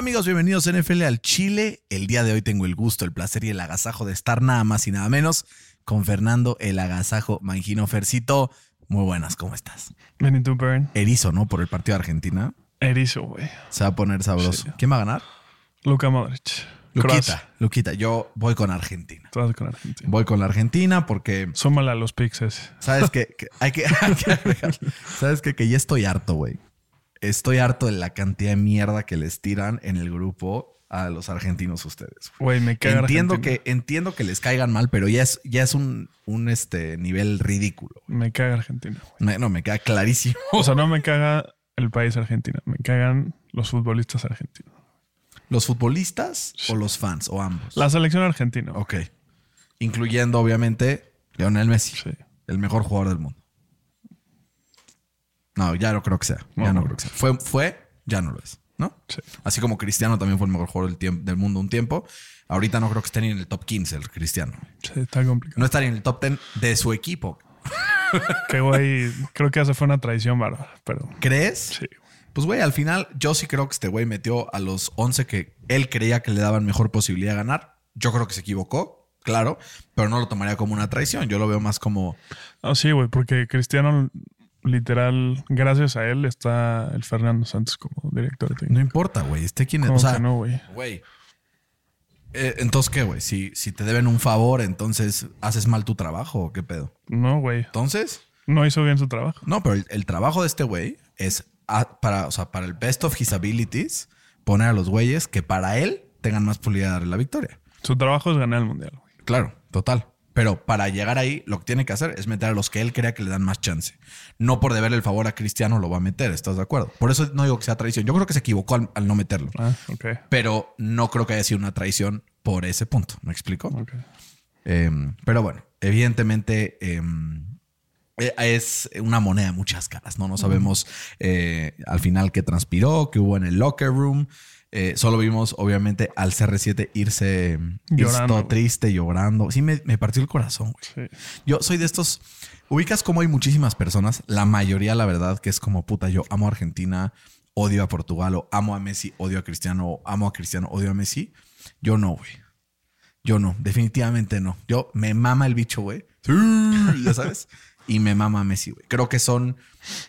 amigos? Bienvenidos a NFL al Chile. El día de hoy tengo el gusto, el placer y el agasajo de estar nada más y nada menos con Fernando el agasajo Mangino Fercito. Muy buenas, ¿cómo estás? Benito Burn. Erizo, ¿no? Por el partido de Argentina. Erizo, güey. Se va a poner sabroso. Sí. ¿Quién va a ganar? Luka Modric. Luquita. Luquita. Yo voy con Argentina. Tú vas con Argentina. Voy con la Argentina porque Súmala a los picks ese. sabes que, que hay que, hay que agregar- sabes que, que ya estoy harto, güey. Estoy harto de la cantidad de mierda que les tiran en el grupo a los argentinos ustedes. güey. Me caga Entiendo Argentina. que, entiendo que les caigan mal, pero ya es, ya es un, un este, nivel ridículo. Me caga Argentina. Me- no, me queda clarísimo. O sea, no me caga el país Argentina. Me cagan los futbolistas argentinos. ¿Los futbolistas o los fans? O ambos. La selección argentina. Ok. Incluyendo, obviamente, Lionel Messi. Sí. El mejor jugador del mundo. No, ya no creo que sea. Ya no. creo que sea. Fue, fue, ya no lo es. ¿No? Sí. Así como Cristiano también fue el mejor jugador del, mundo un tiempo. Ahorita no creo que esté ni en el top 15 el Cristiano. Sí, está complicado. No está ni en el top 10 de su equipo. Que güey, creo que esa fue una traición bárbara. Pero ¿Crees? sí. Pues, güey, al final yo sí creo que este güey metió a los 11 que él creía que le daban mejor posibilidad de ganar. Yo creo que se equivocó, claro, pero no lo tomaría como una traición. Yo lo veo más como, Ah, sí, güey, porque Cristiano, literal, gracias a él está el Fernando Santos como director técnico. no importa, güey, este quién es. ¿Cómo O sea, que no, güey? güey. eh, entonces, ¿qué, güey? Si, si te deben un favor, entonces haces mal tu trabajo o qué pedo. No, güey. Entonces, No hizo bien su trabajo. no, pero el, el trabajo de este güey es a- para, o sea, para el best of his abilities, poner a los güeyes que para él tengan más posibilidad de darle la victoria. Su trabajo es ganar el mundial, güey. Claro, total. Pero para llegar ahí, lo que tiene que hacer es meter a los que él crea que le dan más chance. No por deberle el favor a Cristiano lo va a meter, ¿estás de acuerdo? Por eso no digo que sea traición. Yo creo que se equivocó al, al no meterlo. Ah, ok. Pero no creo que haya sido una traición por ese punto. ¿Me explico? Ok. Eh, pero bueno, evidentemente eh, es una moneda de muchas caras, ¿no? No sabemos eh, al final qué transpiró, qué hubo en el locker room. Eh, solo vimos, obviamente, al CR7 irse, irse Llorando, triste, llorando. Sí, me, me partió el corazón, güey. Sí. Yo soy de estos. Ubicas como hay muchísimas personas, la mayoría, la verdad, que es como puta. Yo amo a Argentina, odio a Portugal, o amo a Messi, odio a Cristiano, o amo a Cristiano, odio a Messi. Yo no, güey. Yo no, definitivamente no. Yo me mama el bicho, güey. Sí, ya sabes. Y me mama Messi, güey. Creo que son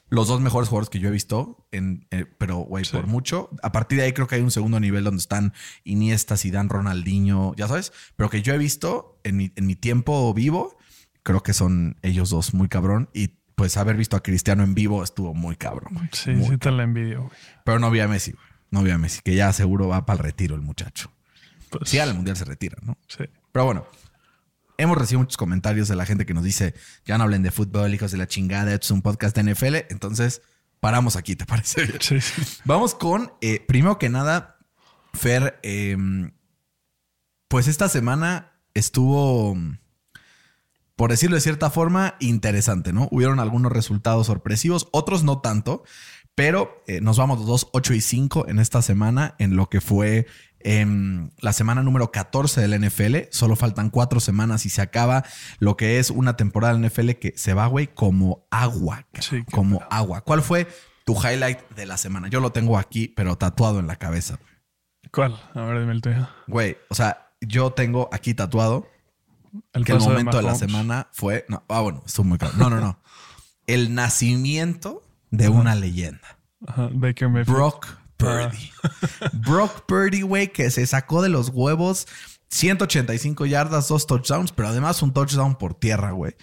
los dos mejores jugadores que yo he visto, en, eh, pero, güey, por mucho. A partir de ahí creo que hay un segundo nivel donde están Iniesta, Zidane, Ronaldinho, ya sabes. Pero que yo he visto en mi, en mi tiempo vivo, creo que son ellos dos muy cabrón. Y pues haber visto a Cristiano en vivo estuvo muy cabrón, güey. Sí, Muy sí te la envidio, güey. Pero no vi a Messi, güey. No vi a Messi, que ya seguro va para el retiro el muchacho. Pues, Si al mundial se retira, ¿no? sí. Pero bueno, hemos recibido muchos comentarios de la gente que nos dice, ya no hablen de fútbol, hijos de la chingada, esto es un podcast de NFL. Entonces, paramos aquí, ¿te parece bien? Sí, sí. Vamos con, eh, primero que nada, Fer, eh, pues esta semana estuvo, por decirlo de cierta forma, interesante, ¿no? Hubieron algunos resultados sorpresivos, otros no tanto, pero eh, nos vamos los dos 8 y 5 en esta semana, en lo que fue em, la semana número 14 del NFL. Solo faltan cuatro semanas y se acaba lo que es una temporada del NFL que se va, güey, como agua. Sí, como agua. ¿Cuál fue tu highlight de la semana? Yo lo tengo aquí, pero tatuado en la cabeza. ¿Cuál? A ver, dime el tuyo. Güey, o sea, yo tengo aquí tatuado El que el de momento de, la semana fue. No, ah, bueno, estuvo muy claro. No, no, no. El nacimiento de una leyenda. Ajá, Baker Mayfield. Brock Purdy. Brock Purdy, güey, que se sacó de los huevos 185 yardas, dos touchdowns, pero además un touchdown por tierra, güey.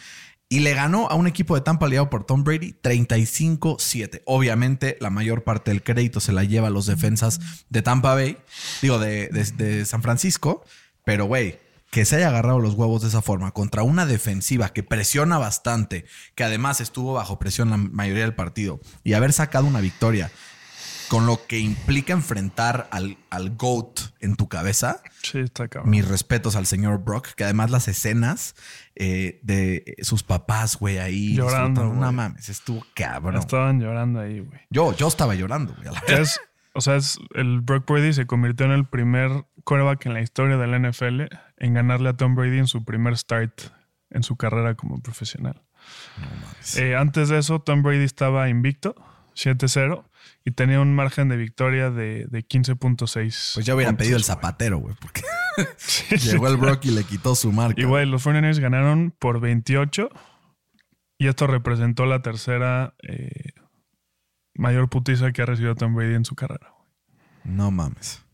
Y le ganó a un equipo de Tampa liado por Tom Brady 35-7. Obviamente, la mayor parte del crédito se la lleva a los defensas de Tampa Bay, digo, de, de- San Francisco. Pero, güey, que se haya agarrado los huevos de esa forma contra una defensiva que presiona bastante, que además estuvo bajo presión la mayoría del partido, y haber sacado una victoria con lo que implica enfrentar al, al GOAT en tu cabeza. Sí, está cabrón. Mis respetos al señor Brock, que además las escenas eh, de sus papás, güey, ahí. Llorando, No mames, estuvo cabrón. Estaban llorando ahí, güey. Yo, yo estaba llorando, güey. Es, o sea, es, el Brock Brady se convirtió en el primer quarterback en la historia de la NFL en ganarle a Tom Brady en su primer start en su carrera como profesional. Eh, antes de eso, Tom Brady estaba invicto, 7-0, y tenía un margen de victoria de, de 15.6. Pues ya hubieran puntos, pedido el zapatero, güey, porque Sí, llegó el Brock y le quitó su marca. Y güey, los 49ers ganaron por 28 y esto representó la tercera eh, mayor putiza que ha recibido Tom Brady en su carrera. güey. No mames.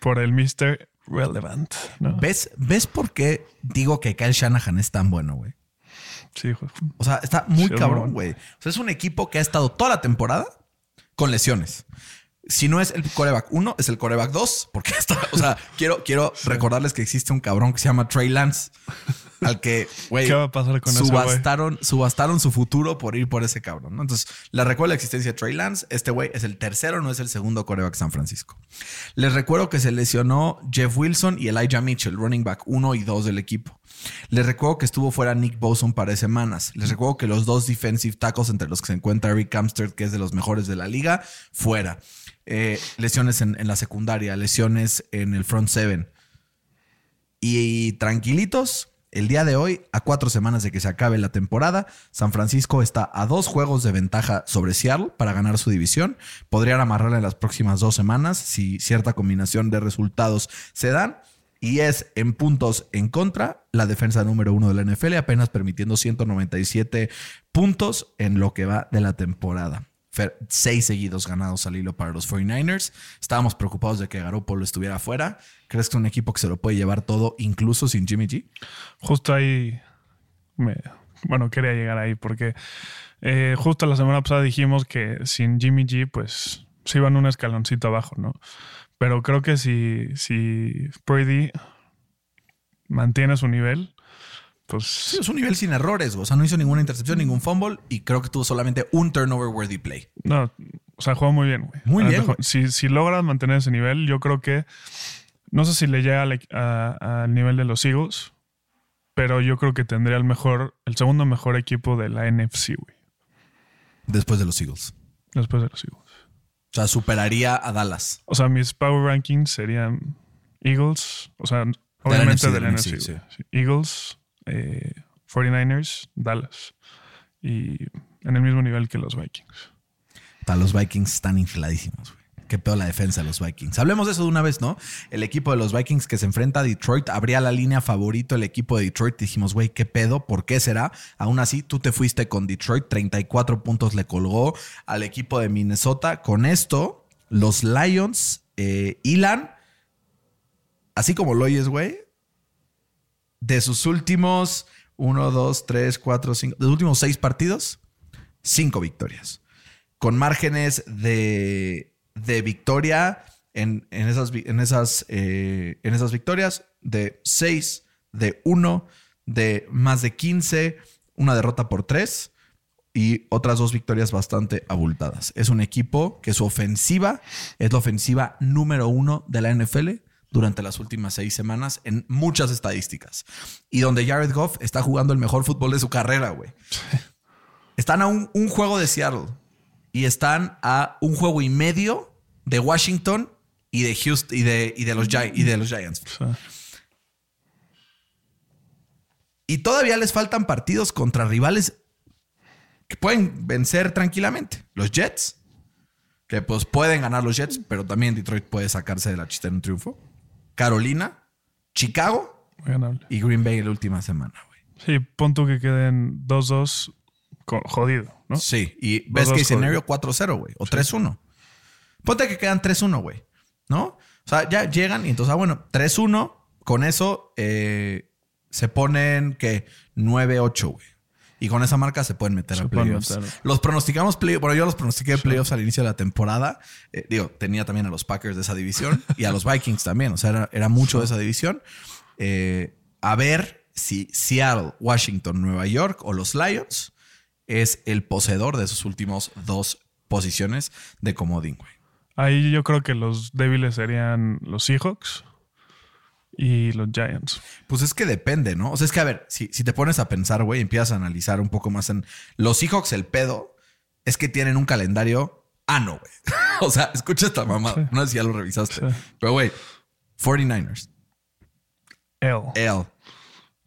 Por el Mr. Relevant, ¿no? ¿Ves, ¿Ves por qué digo que Kyle Shanahan es tan bueno, güey? Sí, güey. O sea, está muy Sí, cabrón, güey. O sea, es un equipo que ha estado toda la temporada con lesiones. Si no es el coreback 1, es el coreback 2, porque está, o sea, quiero, quiero recordarles que existe un cabrón que se llama Trey Lance, al que, güey, ¿Qué va a pasar con ese güey? subastaron, subastaron su futuro por ir por ese cabrón, ¿no? Entonces, les recuerdo la existencia de Trey Lance. Este güey es el tercero, no es el segundo coreback San Francisco. Les recuerdo que se lesionó Jeff Wilson y Elijah Mitchell, running back 1 y 2 del equipo. Les recuerdo que estuvo fuera Nick Bosa un par de semanas. Les recuerdo que los dos defensive tackles entre los que se encuentra Eric Amsterd, que es de los mejores de la liga, fuera. Eh, lesiones en, la secundaria, lesiones en el front seven. Y tranquilitos, el día de hoy, a cuatro semanas de que se acabe la temporada, San Francisco está a dos juegos de ventaja sobre Seattle para ganar su división. Podrían amarrarla en las próximas dos semanas si cierta combinación de resultados se dan. Y es en puntos en contra la defensa número uno de la NFL, apenas permitiendo 197 puntos en lo que va de la temporada. Seis seguidos ganados al hilo para los 49ers. Estábamos preocupados de que Garoppolo estuviera afuera. ¿Crees que un equipo que se lo puede llevar todo, incluso sin Jimmy G? Justo ahí, me- bueno, quería llegar ahí porque eh, justo la semana pasada dijimos que sin Jimmy G, pues se iban un escaloncito abajo, ¿no? Pero creo que si, si Brady mantiene su nivel, pues Sí, es un nivel sin errores. O sea, no hizo ninguna intercepción, ningún fumble y creo que tuvo solamente un turnover worthy play. no, o sea, juega muy bien, güey. Muy bien, güey. Si, si logras mantener ese nivel, yo creo que no sé si le llega al, a- al nivel de los Eagles, pero yo creo que tendría el mejor, el segundo mejor equipo de la NFC, güey, Después de los Eagles. después de los Eagles. O sea, superaría a Dallas. O sea, mis power rankings serían Eagles, o sea, obviamente NFC, del NFC, NFC, güey. Sí. Eagles, eh, 49ers, Dallas. Y en el mismo nivel que los Vikings. Para los Vikings están infladísimos, güey. Qué pedo la defensa de los Vikings. Hablemos de eso de una vez, ¿no? El equipo de los Vikings que se enfrenta a Detroit abría la línea favorito el equipo de Detroit. Dijimos, güey, ¿qué pedo? ¿Por qué será? Aún así, tú te fuiste con Detroit. 34 puntos le colgó al equipo de Minnesota. Con esto, los Lions eh, hilan, así como lo oyes, güey, de sus últimos 1, 2, 3, 4, 5, de los últimos seis partidos, cinco victorias con márgenes de, de victoria en, en esas, en, esas, eh, en esas victorias de 6, de 1, de más de 15, una derrota por 3 y otras dos victorias bastante abultadas. Es un equipo que su ofensiva es la ofensiva número uno de la NFL durante las últimas seis semanas en muchas estadísticas. Y donde Jared Goff está jugando el mejor fútbol de su carrera, güey. Están a un, un juego de Seattle y están a un juego y medio de Washington y de Houston y de, y de, los, y de los Giants. Y todavía les faltan partidos contra rivales que pueden vencer tranquilamente. Los Jets, que pues pueden ganar los Jets, pero también Detroit puede sacarse de la chiste en un triunfo. Carolina, Chicago ganable. y Green Bay la última semana, güey. Sí, punto que queden 2-2 co- jodido, ¿no? Sí, y que escenario jodidos. 4-0, güey, o 3-1. Ponte que quedan 3-1, güey, ¿no? O sea, ya llegan y entonces, ah, bueno, 3-1, con eso eh, se ponen que 9-8, güey. Y con esa marca se pueden meter Se a playoffs. meter. Los pronosticamos playoffs. Bueno, yo los pronostiqué playoffs al inicio de la temporada. Eh, digo, tenía también a los Packers de esa división y a los Vikings también. O sea, era, era mucho de esa división. Eh, a ver si Seattle, Washington, Nueva York o los Lions es el poseedor de sus últimos dos posiciones de comodín, güey. Ahí yo creo que los débiles serían los Seahawks y los Giants. Pues es que depende, ¿no? O sea, es que a ver, si, si te pones a pensar, güey, empiezas a analizar un poco más en los Seahawks, el pedo es que tienen un calendario ano, güey. o sea, escucha esta mamada. No sé si ya lo revisaste. Pero, güey, 49ers, L. L,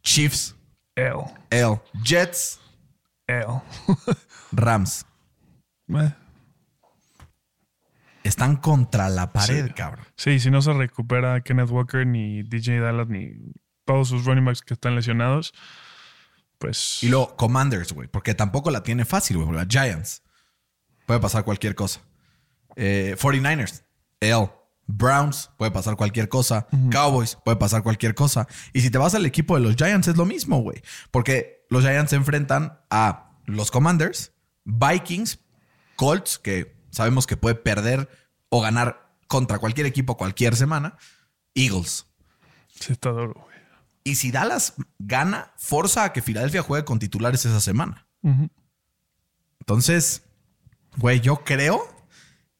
Chiefs, L. L, Jets, L. Rams. Eh, Están contra la pared, cabrón. Sí, si no se recupera Kenneth Walker, ni DJ Dallas, ni todos sus running backs que están lesionados, pues. Y luego Commanders, güey, porque tampoco la tiene fácil, güey. Giants. Puede pasar cualquier cosa. Eh, 49ers, L. Browns, puede pasar cualquier cosa. Cowboys, puede pasar cualquier cosa. Y si te vas al equipo de los Giants, es lo mismo, güey. Porque los Giants se enfrentan a los Commanders, Vikings, Colts, que sabemos que puede perder o ganar contra cualquier equipo cualquier semana, Eagles. Sí, está duro, güey. Y si Dallas gana, forza a que Filadelfia juegue con titulares esa semana. Entonces, güey, yo creo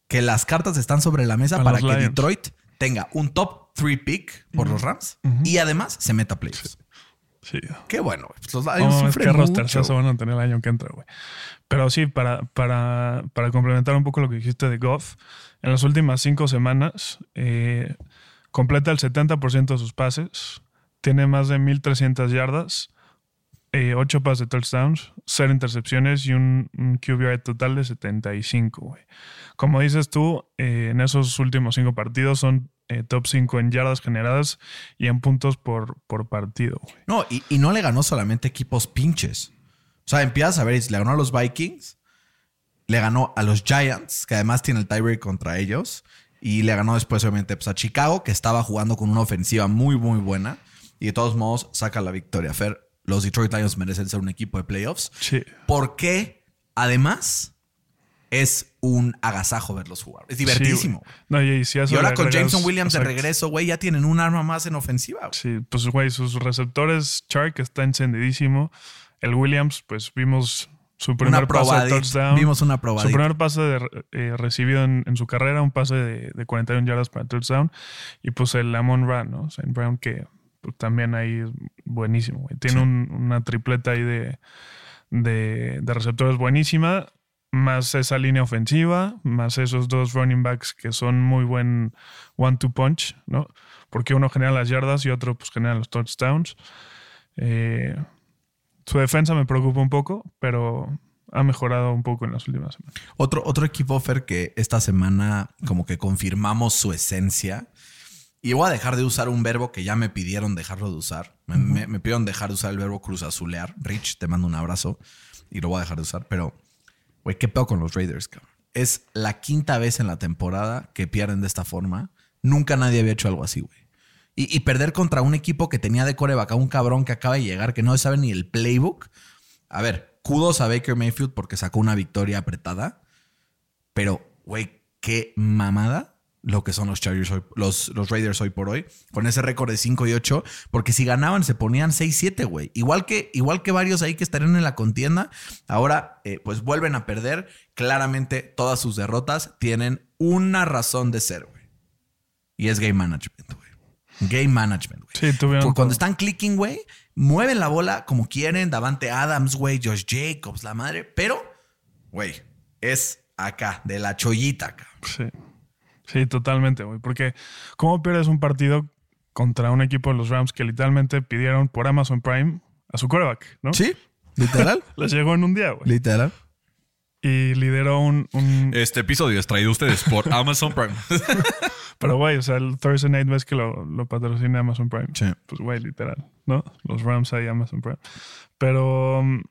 que las cartas están sobre la mesa A para que Lions. Detroit tenga un top 3 pick por los Rams y además se meta a playoffs. Sí. Qué bueno. Pues los No Lions mames, sufren qué roster mucho. se van a tener el año que entra, güey. Pero sí, para, para, para complementar un poco lo que dijiste de Goff, en las últimas cinco semanas eh, completa el 70% de sus pases, tiene más de 1.300 yardas, 8 pases de touchdowns, 0 intercepciones y un, un QBR total de 75, güey. Como dices tú, eh, en esos últimos cinco partidos son eh, top 5 en yardas generadas y en puntos por, por partido, güey. No, y, y no le ganó solamente equipos pinches. O sea, empiezas a ver, le ganó a los Vikings, le ganó a los Giants, que además tiene el tiebreak contra ellos, y le ganó después, obviamente, pues, a Chicago, que estaba jugando con una ofensiva muy, muy buena, y de todos modos saca la victoria. Fer, los Detroit Lions merecen ser un equipo de playoffs, Sí. porque además es un agasajo verlos jugar. Es divertísimo. Sí, no, y, si ahora con Jameson Williams de regreso, güey, ya tienen un arma más en ofensiva. Sí, pues güey, sus receptores, Chark está encendidísimo. El Williams, pues vimos su primer pase de touchdown. Vimos una su probadita. primer pase de- eh, recibido en, en su carrera, un pase de, de 41 yardas para touchdown. Y pues el Amon Ra, ¿no? Saint Brown, que pues, también ahí es buenísimo, güey. Tiene Sí. un- una tripleta ahí de, de, de receptores buenísima, más esa línea ofensiva, más esos dos running backs que son muy buen one-two punch, ¿no? Porque uno genera las yardas y otro pues genera los touchdowns. Eh, su defensa me preocupa un poco, pero ha mejorado un poco en las últimas semanas. Otro, otro equipo, Fer, que esta semana como que confirmamos su esencia. Y voy a dejar de usar un verbo que ya me pidieron dejarlo de usar. Me, me- me pidieron dejar de usar el verbo cruzazulear. Rich, te mando un abrazo y lo voy a dejar de usar. Pero, güey, ¿qué pedo con los Raiders, cabrón? Es la quinta vez en la temporada que pierden de esta forma. Nunca nadie había hecho algo así, güey. Y, y perder contra un equipo que tenía de coreback a un cabrón que acaba de llegar, que no sabe ni el playbook. A ver, kudos a Baker Mayfield porque sacó una victoria apretada. Pero, güey, qué mamada lo que son los Chargers hoy- los, los Raiders hoy por hoy, con ese récord de 5 y 8, porque si ganaban se ponían 6-7, güey. Igual que, igual que varios ahí que estarían en la contienda, ahora eh, pues vuelven a perder. Claramente todas sus derrotas tienen una razón de ser, güey. Y es game management, güey. Game management, güey. Sí, tuvieron. Cuando están clicking, güey, mueven la bola como quieren. Davante Adams, güey, Josh Jacobs, la madre. Pero, güey, es acá, de la chollita, acá. Sí. Sí, totalmente, güey. Porque, ¿cómo pierdes un partido contra un equipo de los Rams que literalmente pidieron por Amazon Prime a su quarterback, ¿no? Sí, literal. Les llegó en un día, güey. literal. Y lideró un. un- Este episodio es traído a ustedes por Amazon Prime. Pero, güey, o sea, el Thursday Night ves que lo, lo patrocina Amazon Prime. Sí. Pues, güey, literal, ¿no? Los Rams ahí Amazon Prime. Pero, um,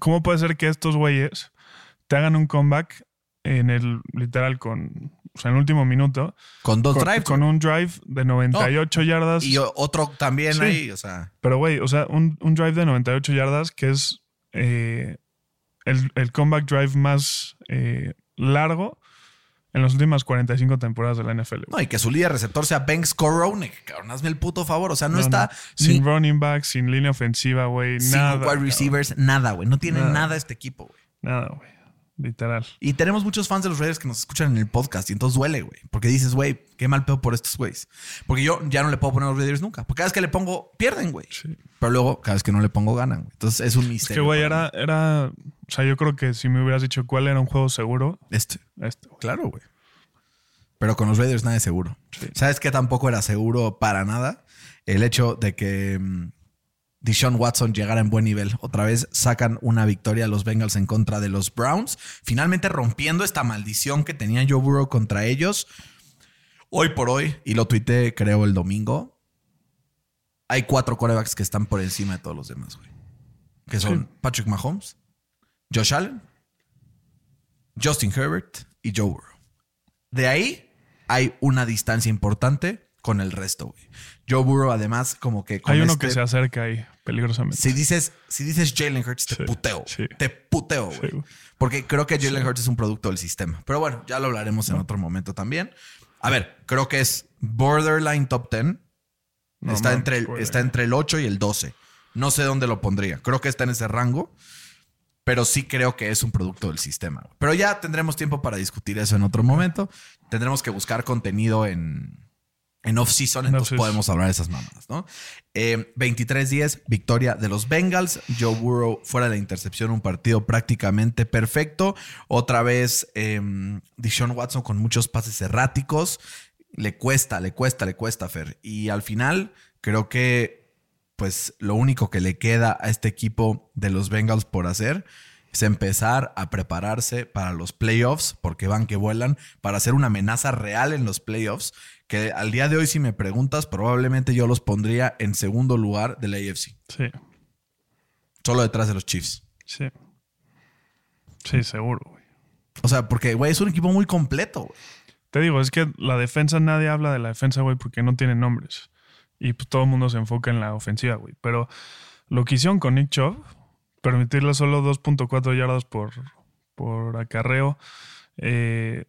¿cómo puede ser que estos güeyes te hagan un comeback en el, literal, con, o sea, en el último minuto, Con dos con, drives. con un drive de 98 yardas? y otro también Sí. ahí, o sea. Pero, güey, o sea, un, un drive de 98 yardas que es eh, el, el comeback drive más eh, largo en las últimas 45 temporadas de la NFL. güey. No, y que su líder receptor sea Banks Coronek, cabrón. Hazme el puto favor. O sea, no, No, está no. ni Sin running back, sin línea ofensiva, güey. sin Nada. wide cabrón. receivers, nada, güey. No tiene Nada. nada este equipo, güey. Nada, güey. Literal. Y tenemos muchos fans de los Raiders que nos escuchan en el podcast y entonces duele, güey. Porque dices, güey, qué mal pedo por estos güeyes. Porque yo ya no le puedo poner a los Raiders nunca. Porque cada vez que le pongo, pierden, güey. Sí. Pero luego, cada vez que no le pongo, ganan, güey. Entonces es un Es misterio. que, güey, era, era. O sea, yo creo que si me hubieras dicho cuál era un juego seguro. Este. este. Claro, güey. Pero con los Raiders nada es seguro. Sí. ¿Sabes qué tampoco era seguro para nada? El hecho de que mm, Deshaun Watson llegara en buen nivel. Otra vez sacan una victoria a los Bengals en contra de los Browns, finalmente rompiendo esta maldición que tenía Joe Burrow contra ellos. Hoy por hoy, y lo tuiteé creo el domingo, hay cuatro quarterbacks que están por encima de todos los demás, güey. Que son Sí. Patrick Mahomes, Josh Allen, Justin Herbert y Joe Burrow. De ahí hay una distancia importante con el resto, güey. Joe Burrow, además, como que. con Hay uno este- que se acerca ahí, peligrosamente. Si dices, si dices Jalen Hurts, te Sí, puteo. sí. Te puteo, güey. Sí. Porque creo que Jalen Hurts es un producto del sistema. Pero bueno, ya lo hablaremos en otro momento también. A ver, creo que es borderline top 10. No, está, entre el, está entre el 8 y el 12. No sé dónde lo pondría. Creo que está en ese rango. Pero sí creo que es un producto del sistema. Pero ya tendremos tiempo para discutir eso en otro momento. Tendremos que buscar contenido en, en off-season. En Entonces podemos hablar de esas mamadas, ¿no? Eh, 23-10, victoria de los Bengals. Joe Burrow fuera de la intercepción, un partido prácticamente perfecto. Otra vez, eh, Deshaun Watson con muchos pases erráticos. Le cuesta, le cuesta, le cuesta, Fer. Y al final, creo que pues lo único que le queda a este equipo de los Bengals por hacer es empezar a prepararse para los playoffs, porque van que vuelan, para hacer una amenaza real en los playoffs, que al día de hoy, si me preguntas, probablemente yo los pondría en segundo lugar de la AFC, Sí, solo detrás de los Chiefs. sí. Sí, seguro, güey. O sea, porque, güey, es un equipo muy completo. güey. Te digo, es que la defensa, nadie habla de la defensa, güey, porque no tiene nombres. Y pues todo el mundo se enfoca en la ofensiva, güey. Pero lo que hicieron con Nick Chubb, permitirle solo 2.4 yardas por, por acarreo, eh,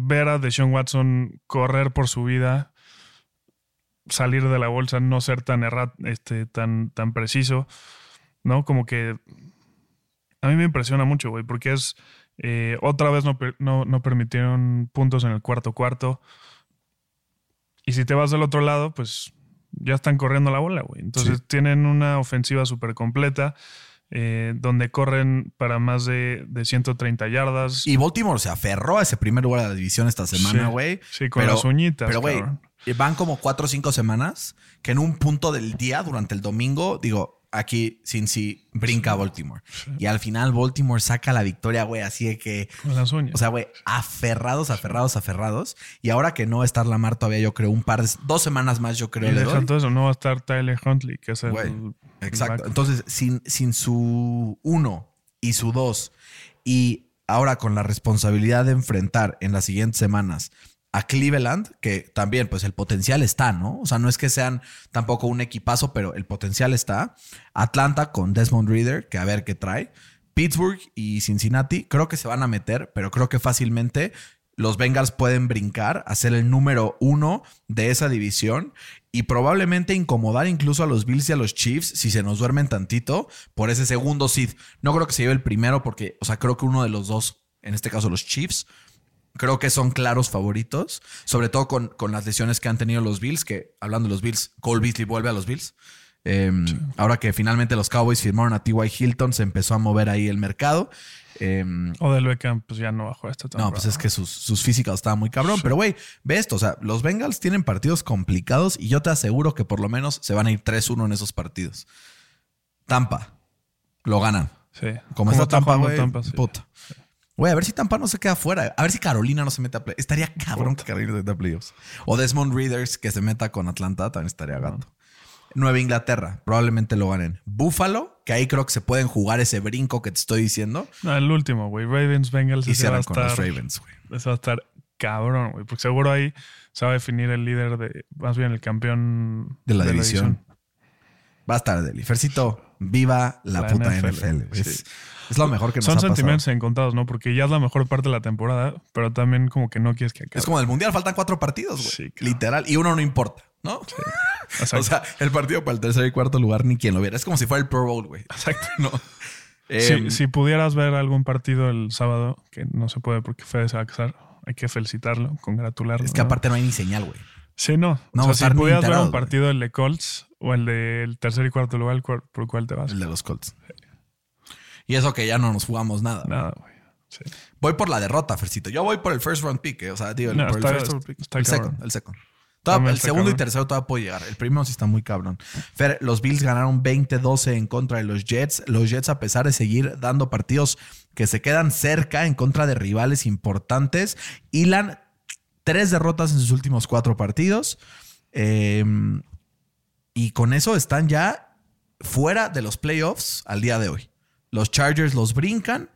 ver a Deshaun Watson correr por su vida, salir de la bolsa, no ser tan errat, este, tan, tan preciso, ¿no? Como que a mí me impresiona mucho, güey, porque es eh, otra vez no, no, no permitieron puntos en el cuarto cuarto. Y si te vas del otro lado, pues ya están corriendo la bola, güey. Entonces Sí. tienen una ofensiva súper completa, eh, donde corren para más de, de 130 yardas. Y Baltimore se aferró a ese primer lugar de la división esta semana, güey. sí, con Pero- las uñitas. Pero, güey, cabrón. van como cuatro o cinco semanas que en un punto del día, durante el domingo, digo, aquí Cincy brinca a Baltimore. Y al final Baltimore saca la victoria, güey, así de que, Con las uñas. o sea, güey, aferrados, aferrados, aferrados. Y ahora que no va a estar Lamar todavía, yo creo, un par de, dos semanas más, yo creo, y le doy. eso, no va a estar Tyler Huntley, que es el. Güey, Exacto. Entonces, sin, sin su uno y su dos, y ahora con la responsabilidad de enfrentar en las siguientes semanas a Cleveland, que también, pues el potencial está, ¿no? O sea, no es que sean tampoco un equipazo, pero el potencial está. Atlanta con Desmond Reader, que a ver qué trae. Pittsburgh y Cincinnati, creo que se van a meter, pero creo que fácilmente los Bengals pueden brincar a ser el número uno de esa división y probablemente incomodar incluso a los Bills y a los Chiefs si se nos duermen tantito por ese segundo seed. No creo que se lleve el primero porque, o sea, creo que uno de los dos, en este caso los Chiefs, creo que son claros favoritos, sobre todo con, con las lesiones que han tenido los Bills, que hablando de los Bills, Cole Beasley vuelve a los Bills. Eh, Ahora que finalmente los Cowboys firmaron a T.Y. Hilton, se empezó a mover ahí el mercado. Eh, O del Beckham, pues ya no bajó esta temporada. no, pues es que sus, sus físicas estaban muy cabrón. Pero, güey, ve esto. O sea, los Bengals tienen partidos complicados y yo te aseguro que por lo menos se van a ir 3-1 en esos partidos. Tampa. Lo ganan. Sí. Como está Tampa, güey. Tampa, sí. puta. Güey, a ver si Tampa no se queda fuera. A ver si Carolina no se mete a play. Estaría cabrón que Carolina se meta a playoffs. O Desmond Readers que se meta con Atlanta también estaría gato. Nueva Inglaterra, probablemente lo ganen. Buffalo, que ahí creo que se pueden jugar ese brinco que te estoy diciendo. No, el último, güey. Ravens, Bengals. Y ese va a cierran con los estar- Ravens, güey. Ese va a estar cabrón, güey. Porque seguro ahí se va a definir el líder de, más bien el campeón De la división. Va a estar Deli. Fercito, viva la, La puta NFL, NFL. güey. sí. Es, lo mejor que nos Son ha pasado. sentimientos encontrados, ¿no? Porque ya es la mejor parte de la temporada, pero también como que no quieres que acabe. Es como del Mundial, faltan cuatro partidos, güey. Sí, claro. Literal. Y uno no importa, ¿no? O sea, el partido para el tercer y cuarto lugar ni quien lo viera. Es como si fuera el Pro Bowl, güey. Exacto. No. Em, si, si pudieras ver algún partido el sábado, que no se puede porque Fede se va a casar, hay que felicitarlo, congratularlo. es que ¿no? aparte no hay ni señal, güey. Sí, no. No, o sea, estar si pudieras ver un partido el de Colts o el del tercer y cuarto lugar, ¿cuál- ¿por cuál te vas? El de los Colts. Y eso que ya no nos jugamos nada. Nada, güey. Sí. Voy por la derrota, Fercito. Yo voy por el first round pick, eh. o sea, digo, el, No, por el está- first round pick. está el cabrón. second, el second. Todavía- También el está segundo y tercero todavía puede llegar. El primero sí está muy cabrón. Fer, los Bills ganaron 20-12 en contra de los Jets. Los Jets, a pesar de seguir dando partidos que se quedan cerca en contra de rivales importantes, hilan tres derrotas en sus últimos cuatro partidos. Eh, y con eso están ya fuera de los playoffs al día de hoy. Los Chargers los brincan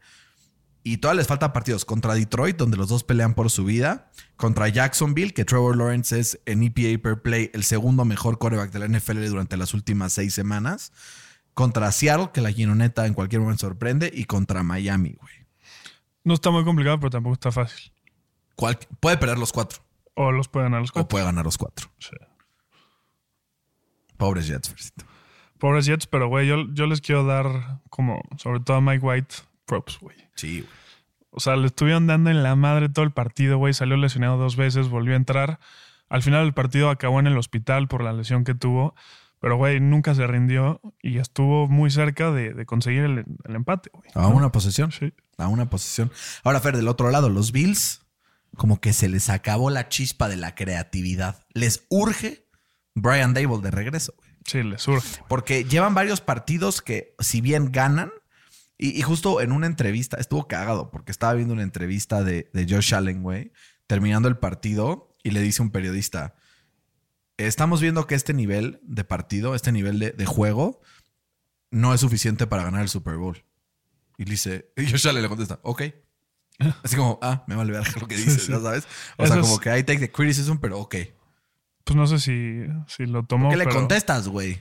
y todavía les faltan partidos contra Detroit, donde los dos pelean por su vida, contra Jacksonville, que Trevor Lawrence es en EPA per play el segundo mejor quarterback de la NFL durante las últimas seis semanas, contra Seattle, que la Ginoneta en cualquier momento sorprende, y contra Miami, güey. No está muy complicado, pero tampoco está fácil. Cual- puede perder los cuatro O los pueden ganar los o cuatro. puede ganar los cuatro. Sí. Pobres Jets, Fercito. Pobres Jets, pero güey, yo, yo les quiero dar como, sobre todo a Mike White, props, güey. Sí, güey. O sea, le estuvieron dando en la madre todo el partido, güey. Salió lesionado dos veces, volvió a entrar. Al final del partido acabó en el hospital por la lesión que tuvo. Pero, güey, nunca se rindió y estuvo muy cerca de, de conseguir el, el empate, güey. A una posesión. Sí. A una posición. Ahora, Fer, del otro lado, los Bills, como que se les acabó la chispa de la creatividad. Les urge Brian Dable de regreso, güey. Sí, le surge. Porque llevan varios partidos que, si bien ganan, y, y justo en una entrevista, estuvo cagado, porque estaba viendo una entrevista de, de Josh Allen, güey, terminando el partido, y le dice un periodista: Estamos viendo que este nivel de partido, este nivel de, de juego, no es suficiente para ganar el Super Bowl. Y le dice, y Josh Allen le contesta, ok. Así como, ah, me vale ver lo que dices, Sí, sí. ¿ya sabes? O Eso sea, es- como que I take the criticism, pero ok. Pues no sé si, si lo tomó. ¿Qué le pero, contestas, güey?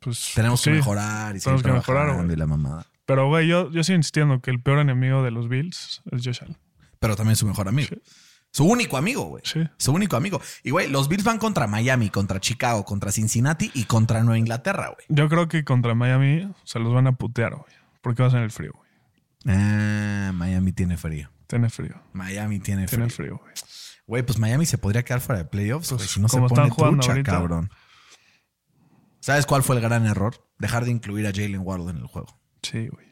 Pues, Tenemos que sí. mejorar y tenemos que mejorar, güey. la mamada. Pero, güey, yo, yo sigo insistiendo que el peor enemigo de los Bills es Josh Allen. Pero también su mejor amigo. Sí. Su único amigo, güey. Sí. Su único amigo. Y, güey, los Bills van contra Miami, contra Chicago, contra Cincinnati y contra Nueva Inglaterra, güey. Yo creo que contra Miami se los van a putear, güey. Porque va a ser el frío, güey. Ah, Miami tiene frío. Tiene frío. Miami tiene frío. Tiene frío, güey. Güey, pues Miami se podría quedar fuera de playoffs, Pues, si no se pone trucha, ahorita. cabrón. ¿Sabes cuál fue el gran error? Dejar de incluir a Jalen Waddle en el juego. Sí, güey.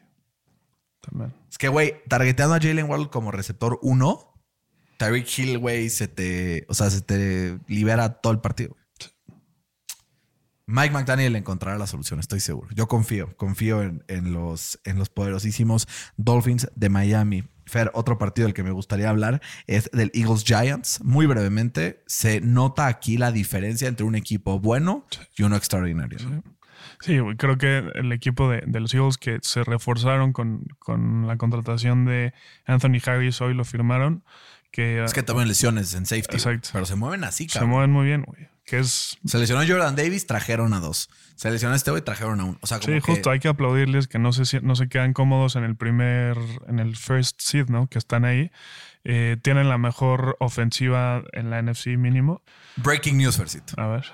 También. Es que, güey, targeteando a Jalen Waddle como receptor 1, Tyreek Hill, güey, se te, o sea, se te libera todo el partido. güey. Mike McDaniel encontrará la solución, estoy seguro. Yo confío, confío en, en los, en los poderosísimos Dolphins de Miami. Fer, otro partido del que me gustaría hablar es del Eagles Giants. Muy brevemente, se nota aquí la diferencia entre un equipo bueno y uno extraordinario. ¿no? Sí. Creo que el equipo de, de los Eagles que se reforzaron con, con la contratación de Anthony Harris hoy lo firmaron. Que, Es que tuvieron lesiones en safety, Exacto. pero se mueven así, se cabrón. mueven muy bien, güey. Que es. Se lesionó Jordan Davis, trajeron a dos. Se lesionó este güey, trajeron a uno. O sea, como Sí, que- justo hay que aplaudirles que no se, no se quedan cómodos en el primer, en el first seed, ¿no? Que están ahí. Eh, tienen la mejor ofensiva en la NFC mínimo. Breaking news, Fercito. A ver.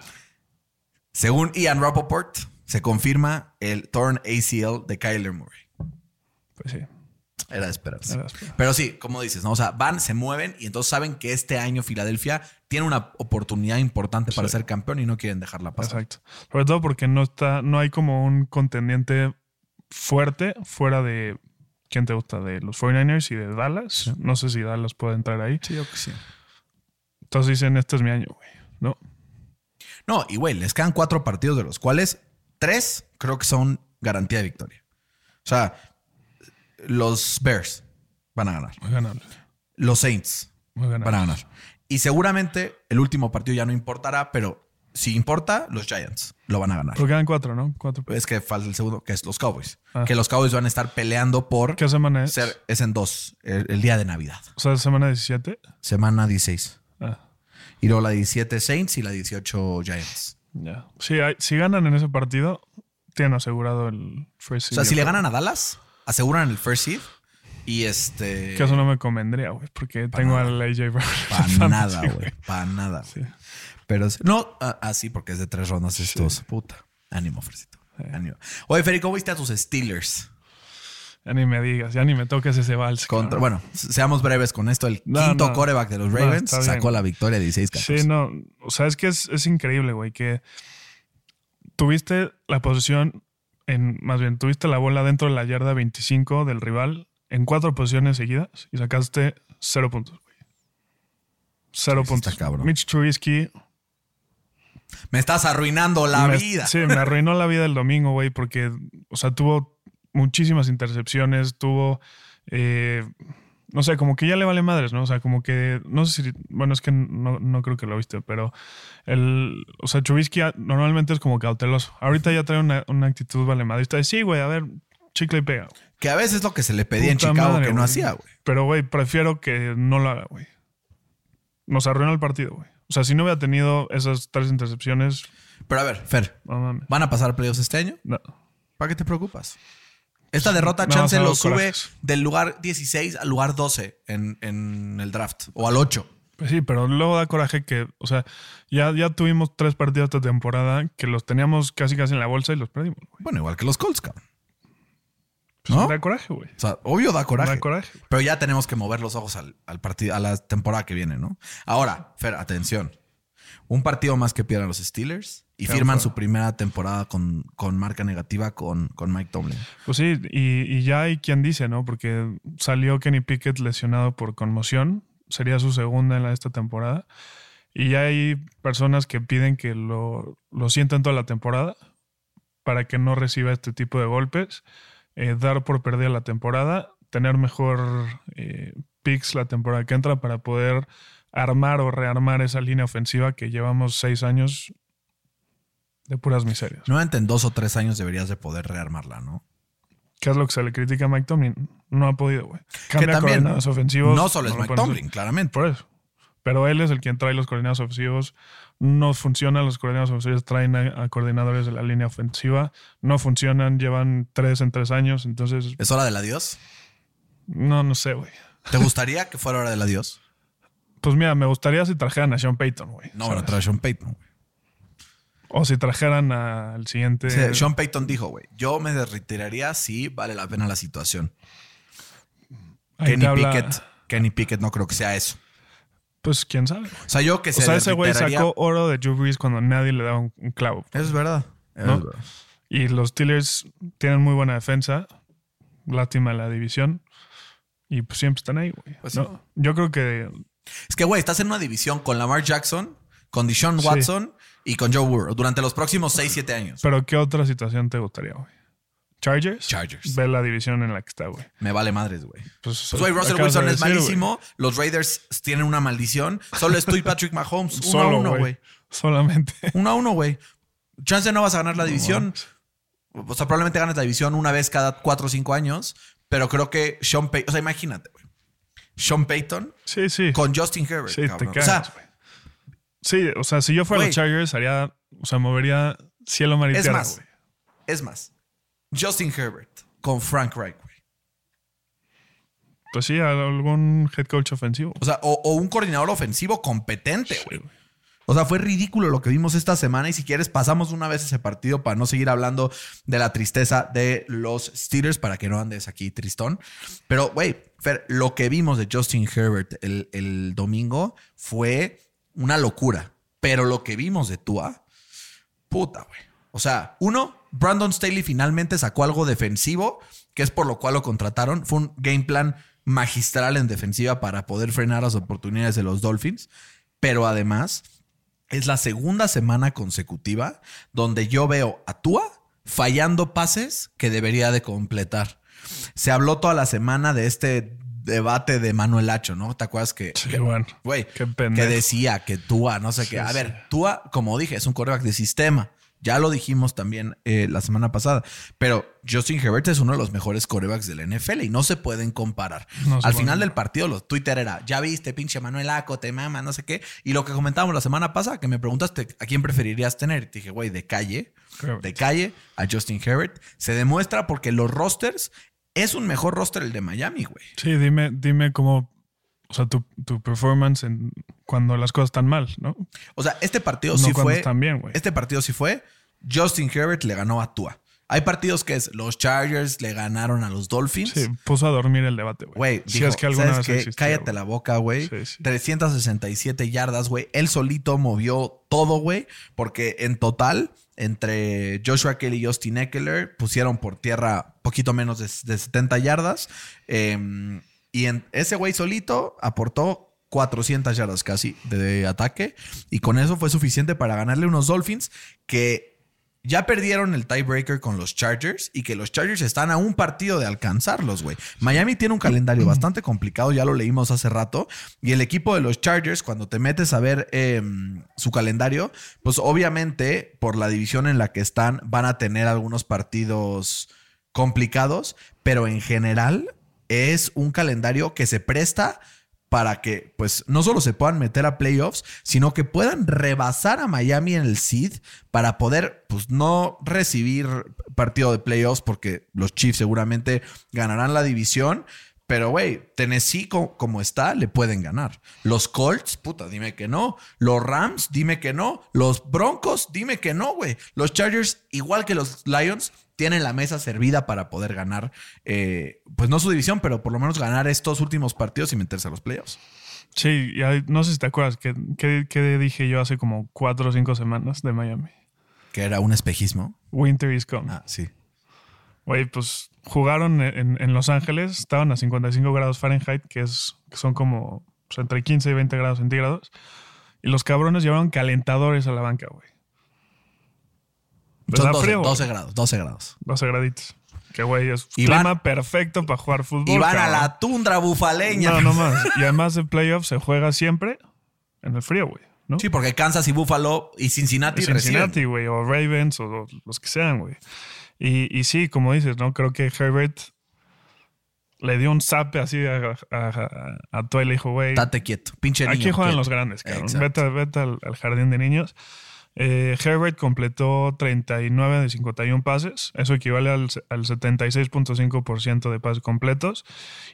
Según Ian Rappaport, se confirma el torn ACL de Kyler Murray. Pues sí. Era de esperarse. era esperar. Pero sí, como dices, ¿no? O sea, van, se mueven y entonces saben que este año Filadelfia tiene una oportunidad importante para Sí. ser campeón y no quieren dejarla pasar. Exacto. Sobre todo porque no está, no hay como un contendiente fuerte fuera de quién te gusta, de los 49ers y de Dallas. No sé si Dallas puede entrar ahí. Sí, yo que sí. Entonces dicen, este es mi año, güey. No. No, y güey, les quedan cuatro partidos de los cuales tres creo que son garantía de victoria. O sea, los Bears van a ganar. Muy ganable. Los Saints Muy ganable. van a ganar. Y seguramente el último partido ya no importará, pero si importa, los Giants lo van a ganar. Porque quedan cuatro, ¿no? Cuatro. Es que falta el segundo, que es los Cowboys. Ah. Que los Cowboys van a estar peleando por ¿Qué semana es? ser, es en dos, el, el día de Navidad. O sea, semana 17. Semana 16. Ah, Y luego la 17 Saints y la 18 Giants. ya. Sí, hay- si ganan en ese partido, tienen asegurado el O sea, si le ganan a Dallas, aseguran el first seed. Y este. Que eso no me convendría, güey, porque tengo nada. al AJ Brown. Para nada, güey. Para nada. Sí. Pero sí- no, ah, ah, sí, porque es de tres rondas estos. Puta. Ánimo, Fresito. Ánimo. Oye, Feri, ¿cómo viste a tus Steelers? Ya ni me digas, ya ni me toques ese vals. Contra, bueno, seamos breves con esto. El No, quinto no. coreback de los Ravens sacó la victoria 16 14 Sí, no. O sea, es que es, es increíble, güey, que tuviste la posición en, más bien, tuviste la bola dentro de la yarda 25 del rival en cuatro posiciones seguidas y sacaste cero puntos, güey. Cero Sí, puntos. cabrón. Mitch Trubisky. Me estás arruinando la me- vida. Sí, me arruinó la vida el domingo, güey, porque, o sea, tuvo muchísimas intercepciones, tuvo. eh, no sé, como que ya le vale madres, ¿no? O sea, como que. No sé si. Bueno, es que no, no creo que lo viste, pero. El, o sea, Trubisky a- normalmente es como cauteloso. Ahorita ya trae una, una actitud vale madrista de sí, güey, a ver, chicle y pega. güey". Que a veces es lo que se le pedía en Chicago madre, que no güey. hacía, güey. Pero, güey, prefiero que no lo haga, güey. Nos arruinó el partido, güey. O sea, si no hubiera tenido esas tres intercepciones, Pero a ver, Fer, no. ¿van a pasar playoffs este año? No. ¿Para qué te preocupas? Esta derrota Me ha chance lo sube corajes. del lugar 16 al lugar 12 en, en el draft o al 8. Pues sí, pero luego da coraje que, o sea, ya, ya tuvimos tres partidos esta temporada que los teníamos casi casi en la bolsa y los perdimos, güey. Bueno, igual que los Colts, cabrón. Pues ¿No? Da coraje, güey. O sea, obvio da coraje. Da coraje. güey. Pero ya tenemos que mover los ojos al, al partido, a la temporada que viene, ¿no? Ahora, Fer, atención. Un partido más que pierdan los Steelers y Claro, firman claro. su primera temporada con, con marca negativa con, con Mike Tomlin. Pues sí, y, y ya hay quien dice, ¿no? Porque salió Kenny Pickett lesionado por conmoción. Sería su segunda en la, esta temporada. Y ya hay personas que piden que lo, lo sienten toda la temporada para que no reciba este tipo de golpes. eh, dar por perdida la temporada, tener mejor eh, picks la temporada que entra para poder armar o rearmar esa línea ofensiva que llevamos seis años de puras miserias. Nuevamente en dos o tres años deberías de poder rearmarla, ¿no? ¿Qué es lo que se le critica a Mike Tomlin? No ha podido, güey. Que Cambia también coordinadores ofensivos. no solo es lo Mike Tomlin, claramente. Por eso. Pero él es el quien trae los coordinadores ofensivos. No funcionan los coordinadores ofensivos. Traen a, a coordinadores de la línea ofensiva. No funcionan. Llevan tres en tres años. Entonces, ¿Es hora del adiós? no, no sé, güey. ¿Te gustaría que fuera hora del adiós? Pues mira, me gustaría si trajeran a Sean Payton, güey. No, bueno, trae Sean Payton. güey. O si trajeran al siguiente. Sí, Sean Payton dijo, güey, yo me retiraría si vale la pena la situación. Ahí Kenny habla- Pickett, Kenny Pickett no creo que sea eso. Pues quién sabe. O sea, yo que O se sea, ese güey retiraría- sacó oro de Drew Brees cuando nadie le daba un, un clavo. Es verdad. Eso ¿no? es verdad. Y los Steelers tienen muy buena defensa. Lástima la división. Y pues siempre están ahí, güey. Pues ¿no? sí. Yo creo que Es que, güey, estás en una división con Lamar Jackson, con Deshaun. Watson y con Joe Burrow durante los próximos 6, 7 años. Pero ¿qué otra situación te gustaría, güey? ¿Chargers? Chargers. Ve la división en la que está, güey. Me vale madres, güey. Pues, Pues, Russell de Wilson es malísimo. Los Raiders tienen una maldición. Solo es tú y Patrick Mahomes. Uno a Solo, uno, güey. Solamente. Uno a uno, güey. Chance no vas a ganar la división. O sea, probablemente ganes la división una vez cada cuatro o cinco años. Pero creo que Sean Payton. O sea, imagínate, güey. Sean Payton Sí, sí. con Justin Herbert. sí, te o sea, güey. Sí, o sea, si yo fuera los Chargers, haría, o sea, movería cielo, mar y es tierra, más, es más. Justin Herbert con Frank Reich, güey. Pues sí, algún head coach ofensivo. O sea, o, o un coordinador ofensivo competente, güey. O sea, fue ridículo lo que vimos esta semana y si quieres pasamos una vez ese partido para no seguir hablando de la tristeza de los Steelers para que no andes aquí tristón. Pero, güey, Fer, lo que vimos de Justin Herbert el, el domingo fue una locura. Pero lo que vimos de Tua, puta, güey. O sea, uno, Brandon Staley finalmente sacó algo defensivo, que es por lo cual lo contrataron. Fue un game plan magistral en defensiva para poder frenar las oportunidades de los Dolphins. Pero además, es la segunda semana consecutiva donde yo veo a Tua fallando pases que debería de completar. Se habló toda la semana de este debate de Manuel Hacho, ¿no? ¿Te acuerdas que, Sí, que- bueno. Qué que decía que Tua, no sé Sí, qué. A sí. ver, Tua, como dije, es un coreback de sistema. Ya lo dijimos también eh, la semana pasada. Pero Justin Herbert es uno de los mejores corebacks del NFL y no se pueden comparar. No Al final del partido, los Twitter era, ya viste, pinche Manuel Aco, te mama, no sé qué. Y lo que comentábamos la semana pasada, que me preguntaste a quién preferirías tener. Y te dije, güey, de calle, Herbert. de calle a Justin Herbert. Se demuestra porque los rosters es un mejor roster el de Miami, güey. Sí, dime, dime cómo, o sea, tu, tu performance en, cuando las cosas están mal, ¿no? O sea, este partido No sí cuando fue. están bien, güey. Este partido sí fue. Justin Herbert le ganó a Tua. Hay partidos que es los Chargers le ganaron a los Dolphins. Sí, puso a dormir el debate, güey. Si dijo, es que alguna ¿sabes vez qué? Cállate la boca, güey. Sí, sí. 367 yardas, güey. Él solito movió todo, güey. Porque en total, entre Joshua Kelly y Justin Eckler, pusieron por tierra poquito menos de, de 70 yardas. Eh, y en ese güey solito aportó 400 yardas casi de ataque. Y con eso fue suficiente para ganarle unos Dolphins que ya perdieron el tiebreaker con los Chargers y que los Chargers están a un partido de alcanzarlos, güey. Miami tiene un calendario bastante complicado, ya lo leímos hace rato. Y el equipo de los Chargers, cuando te metes a ver eh, su calendario, pues obviamente por la división en la que están, van a tener algunos partidos complicados, pero en general es un calendario que se presta para que, pues, no solo se puedan meter a playoffs, sino que puedan rebasar a Miami en el seed para poder, pues, no recibir partido de playoffs porque los Chiefs seguramente ganarán la división. Pero, güey, Tennessee co- como está, le pueden ganar. Los Colts, puta, dime que no. Los Rams, dime que no. Los Broncos, dime que no, güey. Los Chargers, igual que los Lions, tienen la mesa servida para poder ganar, eh, pues no su división, pero por lo menos ganar estos últimos partidos y meterse a los playoffs. Sí, ya- no sé si te acuerdas que, que- que dije yo hace como cuatro o cinco semanas de Miami. Que era un espejismo. Winter is coming. Ah, sí. Güey, pues jugaron en, en Los Ángeles, estaban a 55 grados Fahrenheit, que, es, que son como pues, entre 15 y 20 grados centígrados. Y los cabrones llevaron calentadores a la banca, güey. Les Son da 12, frío, güey. 12 grados, 12 grados. 12 graditos. Que güey, es Y clima van- perfecto para jugar fútbol. Y van a la tundra bufaleña. No, no más. Y además de playoffs se juega siempre en el frío, güey. ¿no? Sí, porque Kansas y Buffalo y Cincinnati, Cincinnati, reciben. güey, o Ravens, o, o los que sean, güey. Y, y sí, como dices, ¿no? Creo que Herbert le dio un zape así a, a, a, a le dijo, güey, Date quieto. Pinche niño. aquí juegan quieto. los grandes, cabrón. Vete, vete al, al jardín de niños. Eh, Herbert completó 39 de 51 pases. Eso equivale al, al 76.5% de pases completos.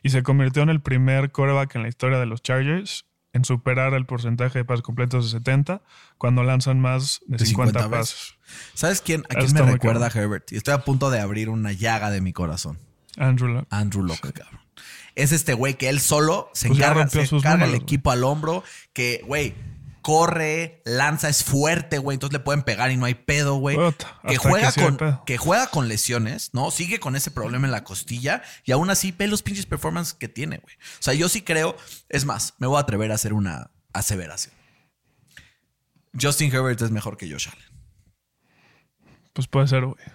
Y se convirtió en el primer quarterback en la historia de los Chargers en superar el porcentaje de pases completos de 70 cuando lanzan más de, De 50, 50 pases. ¿Sabes quién? A quién me recuerda cabrón. Herbert? Y estoy a punto de abrir una llaga de mi corazón. Andrew Luck. Andrew Locke, cabrón. Es este güey que él solo se Pues encarga, se sus carga el equipo al hombro, que, güey, corre, lanza, es fuerte, güey, entonces le pueden pegar y no hay pedo, güey. Que juega, que con, que juega con lesiones, ¿no? Sigue con ese problema en la costilla y aún así ve los pinches performances que tiene, güey. O sea, yo sí creo, es más, me voy a atrever a hacer una aseveración. Justin Herbert es mejor que Josh Allen. Pues puede ser, güey.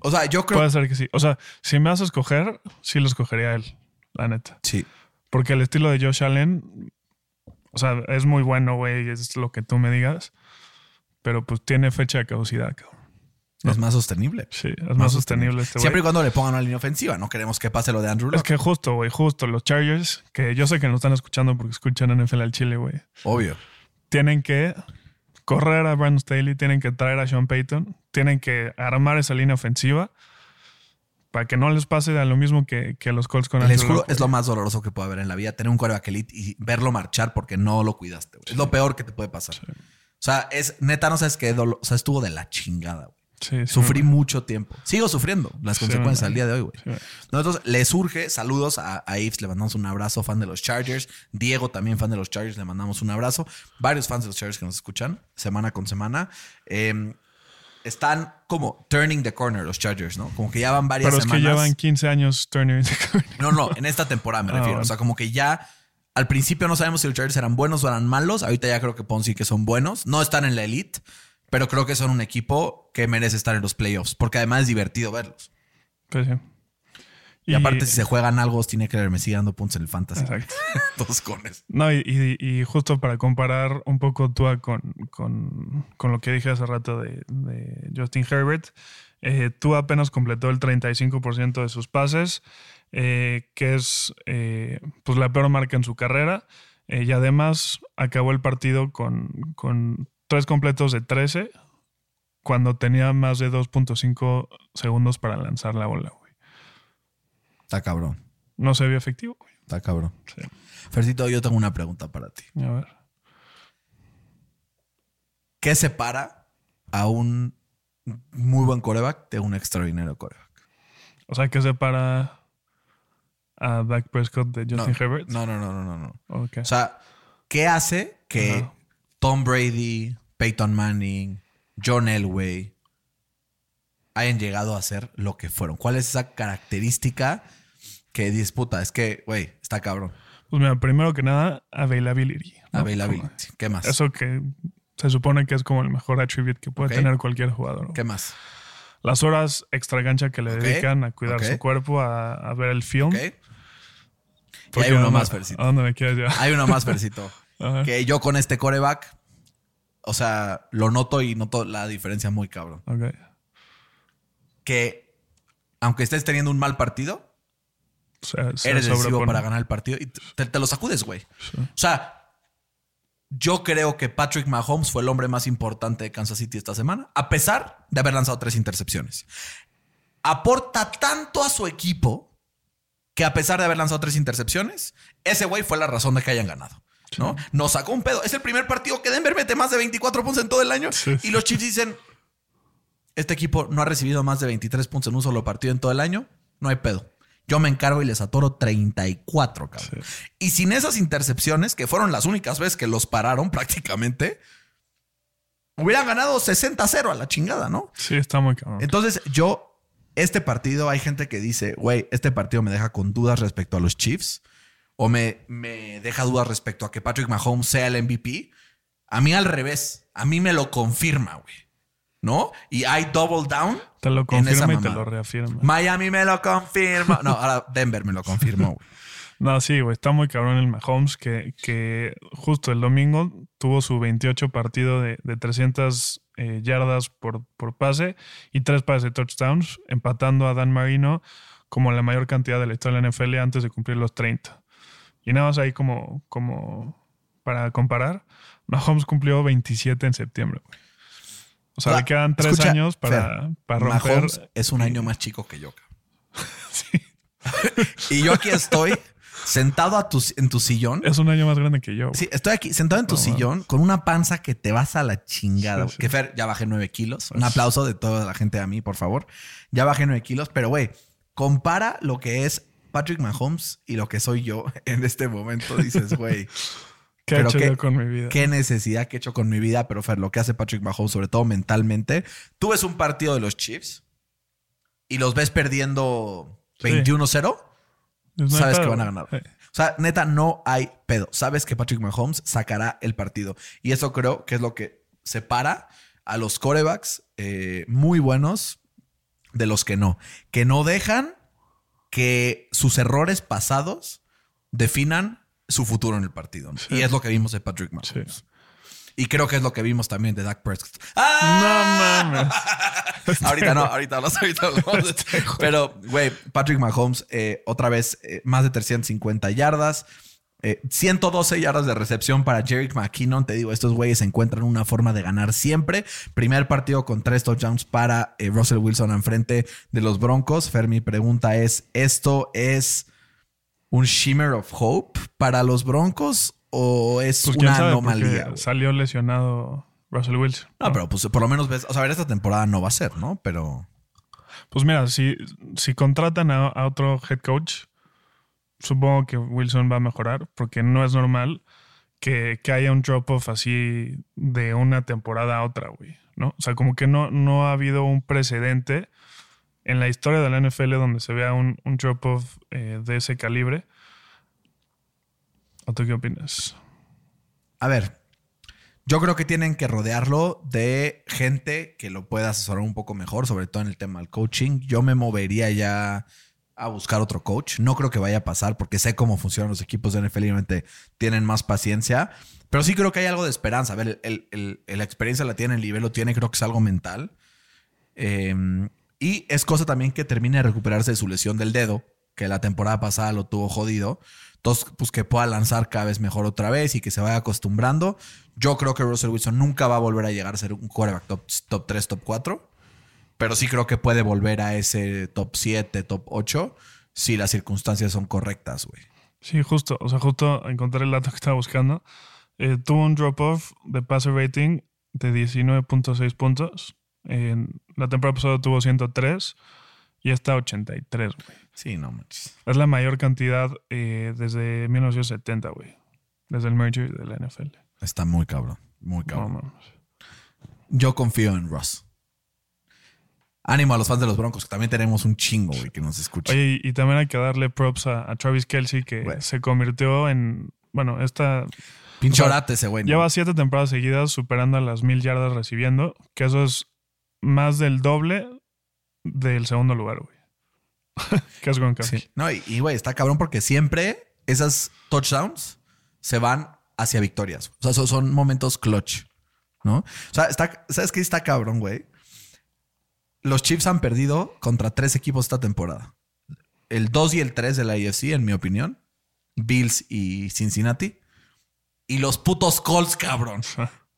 O sea, yo creo Puede ser que sí. O sea, si me vas a escoger, sí lo escogería a él, la neta. Sí. Porque el estilo de Josh Allen, o sea, es muy bueno, güey, es lo que tú me digas. Pero pues tiene fecha de caducidad, cabrón. Es más sostenible. Sí, es más, sostenible este Siempre y cuando le pongan una línea ofensiva. No queremos que pase lo de Andrew Es Luck. que justo, güey, justo los Chargers, que yo sé que no están escuchando porque escuchan NFL al Chile, güey. Obvio. Tienen que correr a Brandon Staley, tienen que traer a Sean Payton, tienen que armar esa línea ofensiva para que no les pase a lo mismo que, que a los Colts con Les juro, es lo más doloroso que puede haber en la vida. Tener un quarterback elite y verlo marchar porque no lo cuidaste. güey. Es lo peor que te puede pasar. O sea, es neta, no sabes qué dolor. O sea, estuvo de la chingada. güey. Sí, sí, Sufrí mucho tiempo. Sigo sufriendo las Sí, consecuencias al día de hoy, güey. Sí, güey. No, entonces, le surge. Saludos a, a Ives, le mandamos un abrazo, fan de los Chargers. Diego, también fan de los Chargers, le mandamos un abrazo. Varios fans de los Chargers que nos escuchan semana con semana. Eh, están como turning the corner los Chargers, ¿no? Como que ya van varias Pero es que semanas. llevan 15 años turning the corner. No, no, en esta temporada me Ah, refiero. O sea, como que ya al principio no sabemos si los Chargers eran buenos o eran malos. Ahorita ya creo que decir que son buenos. No están en la elite, pero creo que son un equipo que merece estar en los playoffs, porque además es divertido verlos. Pues sí. Y, aparte, si se juegan algo, tiene que me sigue dando puntos en el fantasy. Exacto. Dos cones. No, y, y- y justo para comparar un poco Tua con, con, con lo que dije hace rato de, de Justin Herbert, eh, Tua apenas completó el 35% de sus pases, eh, que es eh, pues la peor marca en su carrera. eh, y además acabó el partido con, con tres completos de 13 cuando tenía más de 2.5 segundos para lanzar la bola, güey. Está cabrón. No se vio efectivo, güey. Está cabrón. Sí. Fercito, yo tengo una pregunta para ti. A ver. ¿Qué separa a un muy buen coreback de un extraordinario coreback. O sea, que separa a Dak Prescott de No, Justin Herbert. no, no, no, no, no, no. Ok. O sea, ¿qué hace que. Tom Brady, Peyton Manning, John Elway hayan llegado a ser lo que fueron? ¿Cuál es esa característica que disputa? Es que, güey, está cabrón. Pues mira, primero que nada, availability. ¿no? Availability. ¿Qué más? Eso que se supone que es como el mejor attribute que puede tener cualquier jugador. ¿no? ¿Qué más? Las horas extra gancha que le dedican a cuidar su cuerpo, a, a ver el film. Y hay uno ¿a dónde- más, Fercito. ¿A dónde me quieres llevar? Hay uno más, Fercito. Ajá. que yo con este coreback, o sea, lo noto y noto la diferencia muy cabrón. Ok. Que aunque estés teniendo un mal partido, Se eres decisivo para ganar el partido y te, te lo sacudes, güey. Sí. O sea, yo creo que Patrick Mahomes fue el hombre más importante de Kansas City esta semana, a pesar de haber lanzado tres intercepciones. Aporta tanto a su equipo que a pesar de haber lanzado tres intercepciones, ese güey fue la razón de que hayan ganado. ¿no? Nos sacó un pedo. Es el primer partido que Denver mete más de 24 puntos en todo el año. Sí, y los Chiefs dicen, este equipo no ha recibido más de 23 puntos en un solo partido en todo el año. No hay pedo. Yo me encargo y les atoro 34, cabrón. Y sin esas intercepciones, que fueron las únicas veces que los pararon prácticamente, hubieran ganado 60-0 a la chingada, ¿no? Sí, está muy cabrón. Entonces, yo, este partido, hay gente que dice, güey, este partido me deja con dudas respecto a los Chiefs, o me, me deja dudas respecto a que Patrick Mahomes sea el MVP. A mí al revés, a mí me lo confirma, güey. ¿No? Y hay double down. te lo confirma y te lo reafirma. Miami me lo confirma. No, ahora Denver me lo confirmó, güey. No, sí, güey, está muy cabrón el Mahomes que, que justo el domingo tuvo su 28 partido de, de 300 eh, yardas por, por pase y tres pases de touchdowns, empatando a Dan Marino como la mayor cantidad de la historia de la NFL antes de cumplir los 30. Y nada más ahí como, como para comparar, Mahomes cumplió 27 en septiembre. güey. O sea, le quedan tres escucha, años para, Fer, para romper. Mahomes es un año más chico que yo. Sí, Y yo aquí estoy sentado a tu, en tu sillón. es un año más grande que yo. Sí, estoy aquí sentado en tu No, sillón con una panza que te vas a la chingada. Sí, güey. sí. Que Fer, ya bajé nueve kilos. Un aplauso de toda la gente a mí, por favor. Ya bajé nueve kilos, pero güey, compara lo que es Patrick Mahomes y lo que soy yo en este momento. Dices, güey, ¿Qué he pero hecho qué- yo con mi vida? qué necesidad que he hecho con mi vida. Pero Fer, lo que hace Patrick Mahomes, sobre todo mentalmente. Tú ves un partido de los Chiefs y los ves perdiendo Sí. 21-0. Pues no hay sabes que van a ganar. O sea, neta, no hay pedo. Sabes que Patrick Mahomes sacará el partido. Y eso creo que es lo que separa a los corebacks eh, muy buenos de los que no. Que no dejan que sus errores pasados definan su futuro en el partido. ¿no? Sí. Y es lo que vimos de Patrick Sí. Mahomes. Y creo que es lo que vimos también de Dak Prescott. ¡Ah! No mames. ahorita no, ahorita hablamos, ahorita hablamos. Pero, güey, Patrick Mahomes, eh, otra vez, eh, más de 350 yardas. eh, 112 yardas de recepción para Jerick McKinnon. Te digo, estos güeyes encuentran una forma de ganar siempre. Primer partido con tres touchdowns para eh, Russell Wilson enfrente de los Broncos. Fer, mi pregunta es: ¿esto es un shimmer of hope para los Broncos o es Pues una sabe, anomalía? salió lesionado Russell Wilson. No, pero pues por lo menos ves, o sea, a ver, esta temporada no va a ser, ¿no? Pero. Pues mira, si, si contratan a, a otro head coach, supongo que Wilson va a mejorar, porque no es normal que, que haya un drop-off así de una temporada a otra, güey. ¿no? O sea, como que no, no ha habido un precedente en la historia de la NFL donde se vea un, un drop-off eh, de ese calibre. ¿O tú qué opinas? A ver, yo creo que tienen que rodearlo de gente que lo pueda asesorar un poco mejor, sobre todo en el tema del coaching. Yo me movería ya a buscar otro coach. No creo que vaya a pasar porque sé cómo funcionan los equipos de NFL y tienen más paciencia. Pero sí creo que hay algo de esperanza. A ver, el, el- el- la experiencia la tiene, el nivel lo tiene, creo que es algo mental. Eh, y es cosa también que termine de recuperarse de su lesión del dedo, que la temporada pasada lo tuvo jodido. Entonces, pues que pueda lanzar cada vez mejor otra vez y que se vaya acostumbrando. Yo creo que Russell Wilson nunca va a volver a llegar a ser un quarterback top, top 3, top 4. Pero sí creo que puede volver a ese top 7, top 8 si las circunstancias son correctas, güey. Sí, justo. O sea, justo encontré el dato que estaba buscando. Eh, tuvo un drop-off de passer rating de 19.6 puntos En la temporada pasada tuvo 103 y esta 83, güey. Sí, no manches. Es la mayor cantidad eh, desde 1970, güey. Desde el merger de la NFL. Está muy cabrón. Muy No cabrón. mames. Yo confío en Ross. Ánimo a los fans de los Broncos, que también tenemos un chingo, güey, que nos escucha. Oye, y y también hay que darle props a, a Travis Kelsey, que Güey. se convirtió en. Bueno, esta. Pinche o sea, orate ese güey. ¿no? Lleva siete temporadas seguidas superando a las mil yardas recibiendo, que eso es más del doble del segundo lugar, güey. es Gronkowski. Sí. No, y, güey, está cabrón porque siempre esas touchdowns se van hacia victorias. O sea, son, son momentos clutch, ¿no? O sea, está, ¿sabes qué está cabrón, güey? Los Chiefs han perdido contra tres equipos esta temporada. El 2 y el 3 de la AFC, en mi opinión. Bills y Cincinnati. Y los putos Colts, cabrón.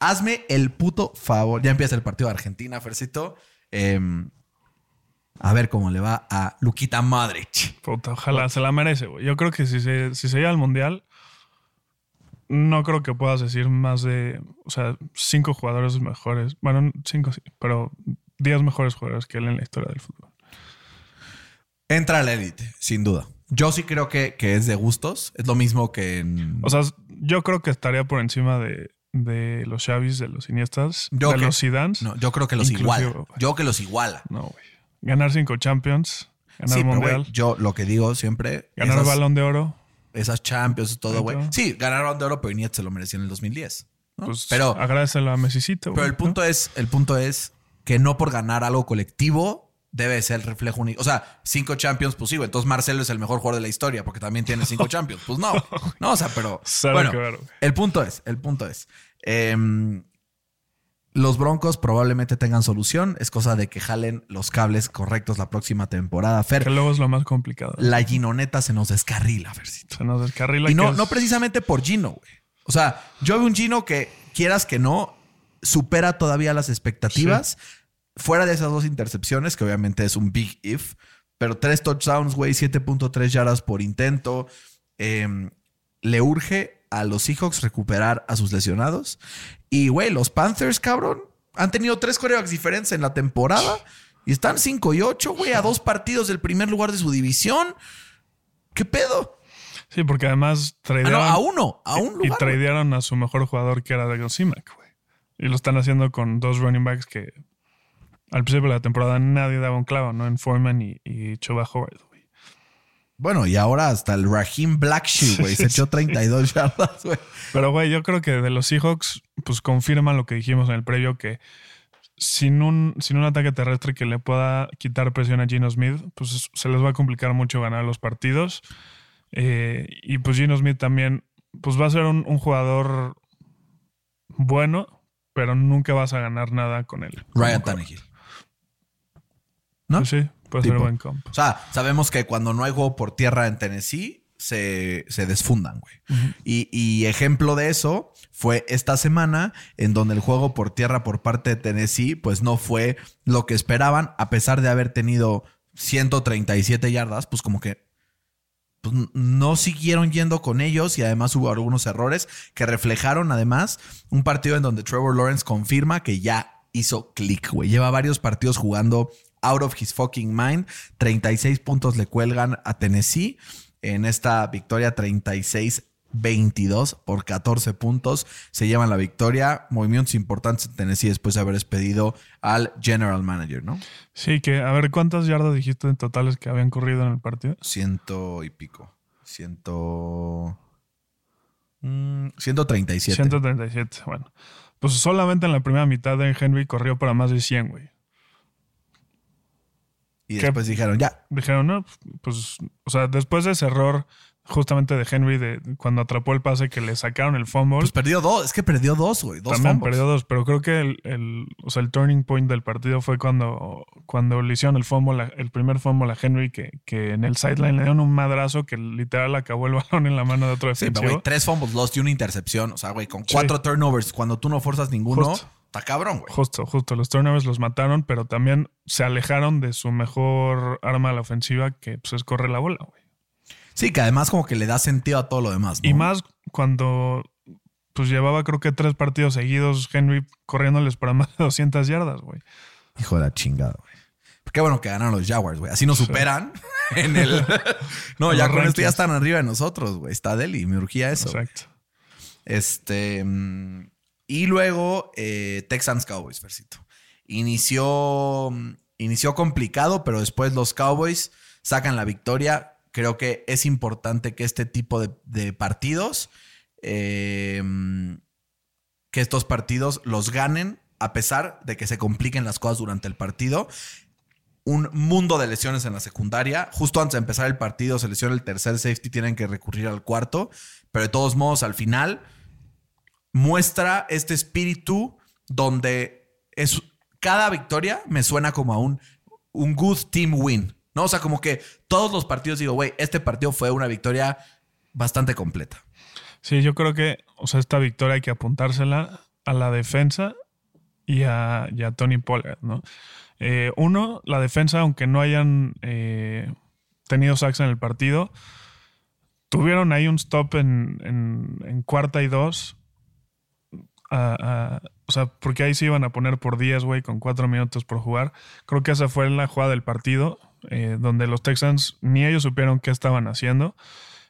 Hazme el puto favor. Ya empieza el partido de Argentina, Fercito. Em, a ver cómo le va a Luquita Madrich. Puta, ojalá se la merece, güey. Yo creo que si se, si se llega al mundial, no creo que puedas decir más de, o sea, cinco jugadores mejores. Bueno, cinco sí, pero diez mejores jugadores que él en la historia del fútbol. Entra a la élite, sin duda. Yo sí creo que, que es de gustos. Es lo mismo que en. O sea, yo creo que estaría por encima de, de los Xavis, de los Iniestas, Yo de que- los Zidans. no, yo creo que los iguala. güey. Yo que los iguala. No, güey. Ganar cinco Champions, ganar Sí, pero, Mundial, yo lo que digo siempre. ganar esas, Balón de Oro. esas Champions, todo, güey. Sí, ganaron de oro, pero Iniesta se lo merecía en el 2010. ¿no? Pues pero, agradecelo a Messicito. pero el punto es, el punto es que no por ganar algo colectivo debe ser reflejo único. O sea, cinco Champions, pues sí, güey. Entonces Marcelo es el mejor jugador de la historia porque también tiene cinco Champions. Pues no. No, o sea, pero. Bueno, el punto es, el punto es. em, los Broncos probablemente tengan solución. Es cosa de que jalen los cables correctos la próxima temporada. Fer, Que luego es lo más complicado. la Ginoneta se nos descarrila, Fercito. Se nos descarrila. Y no, es- no precisamente por Gino, güey. O sea, yo veo un Gino que, quieras que no, supera todavía las expectativas. Fuera de esas dos intercepciones, que obviamente es un big if, pero tres touchdowns, güey, 7.3 yardas por intento. Eh, le urge a los Seahawks recuperar a sus lesionados. Y, güey, los Panthers, cabrón, han tenido tres corebacks diferentes en la temporada y están 5 y 8, güey, a dos partidos del primer lugar de su división. ¿Qué pedo? Sí, porque además Ah, no, tradearon, a uno, a un y lugar. güey. tradearon a su mejor jugador que era Dago Simac, güey. Y lo están haciendo con dos running backs que al principio de la temporada nadie daba un clavo, ¿no? En Foreman y, y Chuba Howard, güey. Bueno, y ahora hasta el Raheem Blackshear, güey, se echó 32 yardas, güey. Pero, güey, yo creo que de los Seahawks, pues confirman lo que dijimos en el previo, que sin un, sin un ataque terrestre que le pueda quitar presión a Gino Smith, pues se les va a complicar mucho ganar los partidos. Eh, y pues Gino Smith también, pues va a ser un, un jugador bueno, pero nunca vas a ganar nada con él. Ryan Tannehill. ¿No? Sí, puede ser buen comp. O sea, sabemos que cuando no hay juego por tierra en Tennessee, se, se desfundan, güey. y, y ejemplo de eso fue esta semana, en donde el juego por tierra por parte de Tennessee, pues no fue lo que esperaban, a pesar de haber tenido 137 yardas, pues como que pues, no siguieron yendo con ellos y además hubo algunos errores que reflejaron además un partido en donde Trevor Lawrence confirma que ya hizo click, güey. Lleva varios partidos jugando out of his fucking mind. 36 puntos le cuelgan a Tennessee en esta victoria 36-22 por 14 puntos. Se llevan la victoria. Movimientos importantes en Tennessee después de haber despedido al general manager, ¿no? Sí, que a ver, ¿cuántas yardas dijiste en totales que habían corrido en el partido? Ciento y pico. Ciento. mm, 137. 137, bueno. Pues solamente en la primera mitad de Henry corrió para más de 100, güey. Y después dijeron, ya. Dijeron, no, pues, o sea, después de ese error justamente de Henry, de cuando atrapó el pase que le sacaron el fumble, Pues perdió dos. Es que perdió dos, güey. Dos también fumbles. perdió dos, pero creo que el, el- o sea, el turning point del partido fue cuando, cuando le hicieron el fumble, el primer fumble a Henry, que, que en el sideline le dieron un madrazo que literal acabó el balón en la mano de otro Sí, defensivo. pero güey, tres fumbles lost y una intercepción. O sea, güey, con Sí. cuatro turnovers, cuando tú no forzas ninguno, Justo. Está cabrón, güey. Justo, justo. Los turnovers los mataron, pero también se alejaron de su mejor arma a la ofensiva, que pues, es correr la bola, güey. Sí, que además como que le da sentido a todo lo demás. ¿no? Y más cuando pues llevaba creo que tres partidos seguidos Henry corriéndoles para más de 200 yardas, güey. Hijo de la chingada, güey. Qué bueno que ganaron los Jaguars, güey. Así nos superan en el. no, ya con esto ya están arriba de nosotros, güey. Está Deli, me urgía eso. Exacto. Este. Y luego eh, Texans Cowboys, Fercito. Inició. Inició complicado, pero después los Cowboys sacan la victoria. Creo que es importante que este tipo de, partidos. eh, que estos partidos los ganen a pesar de que se compliquen las cosas durante el partido. Un mundo de lesiones en la secundaria. Justo antes de empezar el partido se lesiona el tercer safety, tienen que recurrir al cuarto. Pero de todos modos, al final muestra este espíritu donde es cada victoria me suena como a un, un good team win. ¿No? O sea, como que todos los partidos digo, güey, este partido fue una victoria bastante completa. Sí, yo creo que, o sea, esta victoria hay que apuntársela a la defensa y a, Tony Pollard, ¿no? Eh, uno, la defensa, aunque no hayan eh, tenido sacks en el partido, tuvieron ahí un stop en- en cuarta y dos. O sea, porque ahí se iban a poner por 10, güey, con cuatro minutos por jugar. Creo que esa fue la jugada del partido, eh, donde los Texans ni ellos supieron qué estaban haciendo.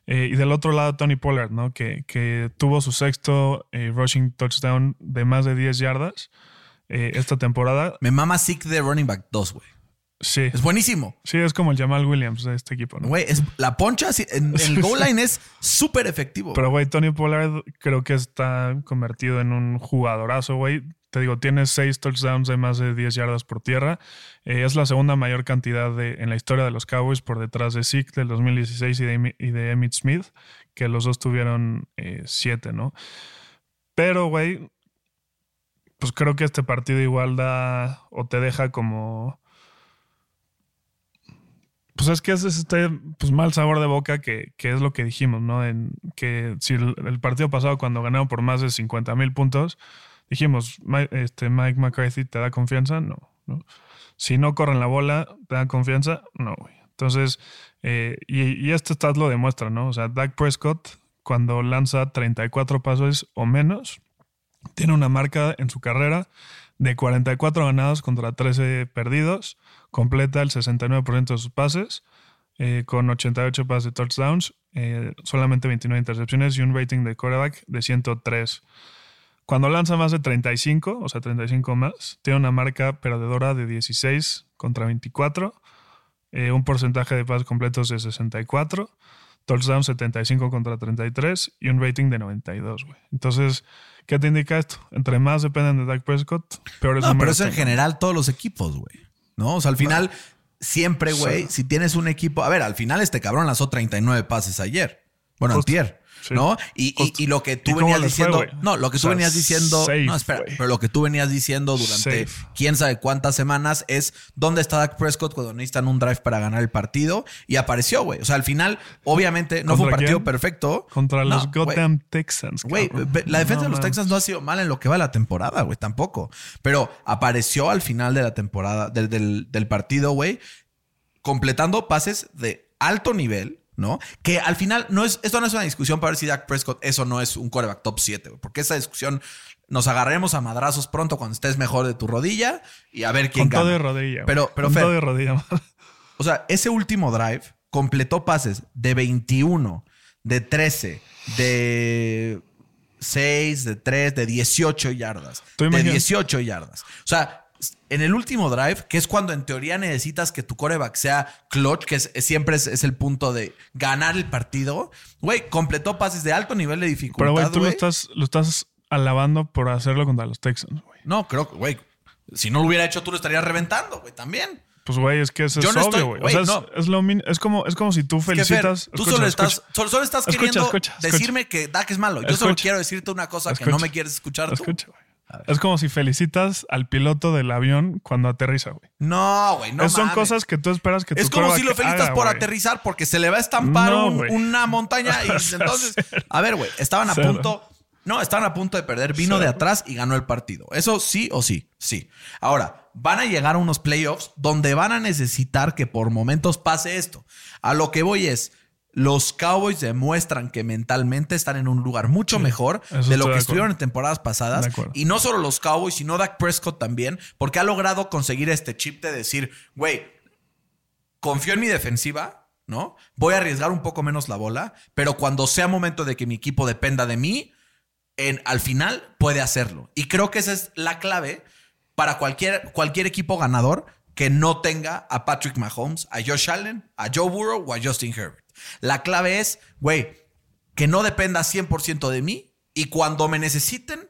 Eh, y del otro lado, Tony Pollard, ¿no? Que, que tuvo su sexto eh, rushing touchdown de más de 10 yardas esta temporada. Me mama Sick de running back 2, güey. Sí. Es buenísimo. Sí, es como el Jamal Williams de este equipo, ¿no? Güey, es, la poncha sí, en, en el goal line es súper efectivo. Pero, güey, Tony Pollard creo que está convertido en un jugadorazo, güey. Te digo, tiene seis touchdowns de más de 10 yardas por tierra. Eh, es la segunda mayor cantidad de, en la historia de los Cowboys por detrás de Zeke del 2016 y de, y de Emmitt Smith, que los dos tuvieron eh, siete, ¿no? Pero, güey, pues creo que este partido igual da o te deja como... Pues es que es este pues, mal sabor de boca que, que es lo que dijimos, ¿no? En, que si el, partido pasado cuando ganaron por más de 50 mil puntos, dijimos, "Mi- este, Mike McCarthy te da confianza, no, no. Si no corren la bola, te da confianza, no, güey. Entonces, eh, y, y este stat lo demuestra, ¿no? O sea, Dak Prescott, cuando lanza 34 pasos o menos, tiene una marca en su carrera de 44 ganados contra 13 perdidos, completa el 69% de sus pases, eh, con 88 pases de touchdowns, eh, solamente 29 intercepciones y un rating de quarterback de 103. Cuando lanza más de 35, o sea, 35 más, tiene una marca perdedora de 16 contra 24, eh, un porcentaje de pases completos de 64, touchdown 75 contra 33 y un rating de 92, güey. Entonces, ¿qué te indica esto? Entre más dependen de Dak Prescott, peor es no, pero eso en general todos los equipos, güey. ¿No? O sea, al final, siempre, güey, si tienes un equipo. A ver, al final este cabrón lanzó 39 pases ayer. Bueno, Justo. antier. Sí. ¿No? Y, y- Justo. y lo que ¿Y tú venías fue, diciendo. no, lo que O tú sea, venías diciendo. safe, no, espera. Pero lo que tú venías diciendo durante Safe. quién sabe cuántas semanas es dónde está Dak Prescott cuando necesitan un drive para ganar el partido. Y apareció, güey. O sea, al final, obviamente, no fue un ¿Contra partido quién? perfecto. Contra No, los. Goddamn Texans. Güey, la defensa No de los. Texans no ha sido mal en lo que va la temporada, güey, tampoco. Pero apareció al final de la temporada, del, del- del partido, güey, completando pases de alto nivel, ¿no? Que al final no es, esto no es una discusión para ver si Dak Prescott eso no es un quarterback top 7, güey, porque esa discusión nos agarraremos a madrazos pronto cuando estés mejor de tu rodilla y a ver quién Con todo gana. de rodilla. Pero- pero, Con Fer, todo de rodilla. O sea, ese último drive completó pases de 21, de 13, de 6, de 3, de 18 yardas. De imagina- 18 yardas. O sea, en el último drive, que es cuando en teoría necesitas que tu coreback sea clutch, que es- siempre es, es el punto de ganar el partido, güey, completó pases de alto nivel de dificultad. Pero, güey, tú lo estás, lo estás alabando por hacerlo contra los Texans, güey. No, creo que, güey, si no lo hubiera hecho, tú lo estarías reventando, güey, también. Pues, güey, es que eso Yo es no obvio, güey. O sea, es, no. es lo es como, es como si tú Es que, Fer, felicitas. tú escucha, solo estás, solo, solo estás Escucha, queriendo decirme que Dak es malo. Yo solo quiero decirte una cosa que no me quieres escuchar tú. Escucha, güey. Es como si felicitas al piloto del avión cuando aterriza, güey. No, güey, no Es- Son mames. cosas que tú esperas que tu Es como si lo felicitas haga, por güey. aterrizar porque se le va a estampar No, un- güey. una montaña y entonces, a ver, güey, estaban a Cero. punto, no, estaban a punto de perder, vino Cero. de atrás y ganó el partido. Eso sí o sí, sí. Ahora, van a llegar a unos playoffs donde van a necesitar que por momentos pase esto. A lo que voy es, los Cowboys demuestran que mentalmente están en un lugar mucho mejor de lo que de estuvieron en temporadas pasadas. Y no solo los Cowboys, sino Dak Prescott también, porque ha logrado conseguir este chip de decir, güey, confío en mi defensiva, ¿no? Voy a arriesgar un poco menos la bola, pero cuando sea momento de que mi equipo dependa de mí, en, al final puede hacerlo. Y creo que esa es la clave para cualquier, cualquier equipo ganador que no tenga a Patrick Mahomes, a Josh Allen, a Joe Burrow o a Justin Herbert. La clave es, güey, que no dependa 100% de mí y cuando me necesiten,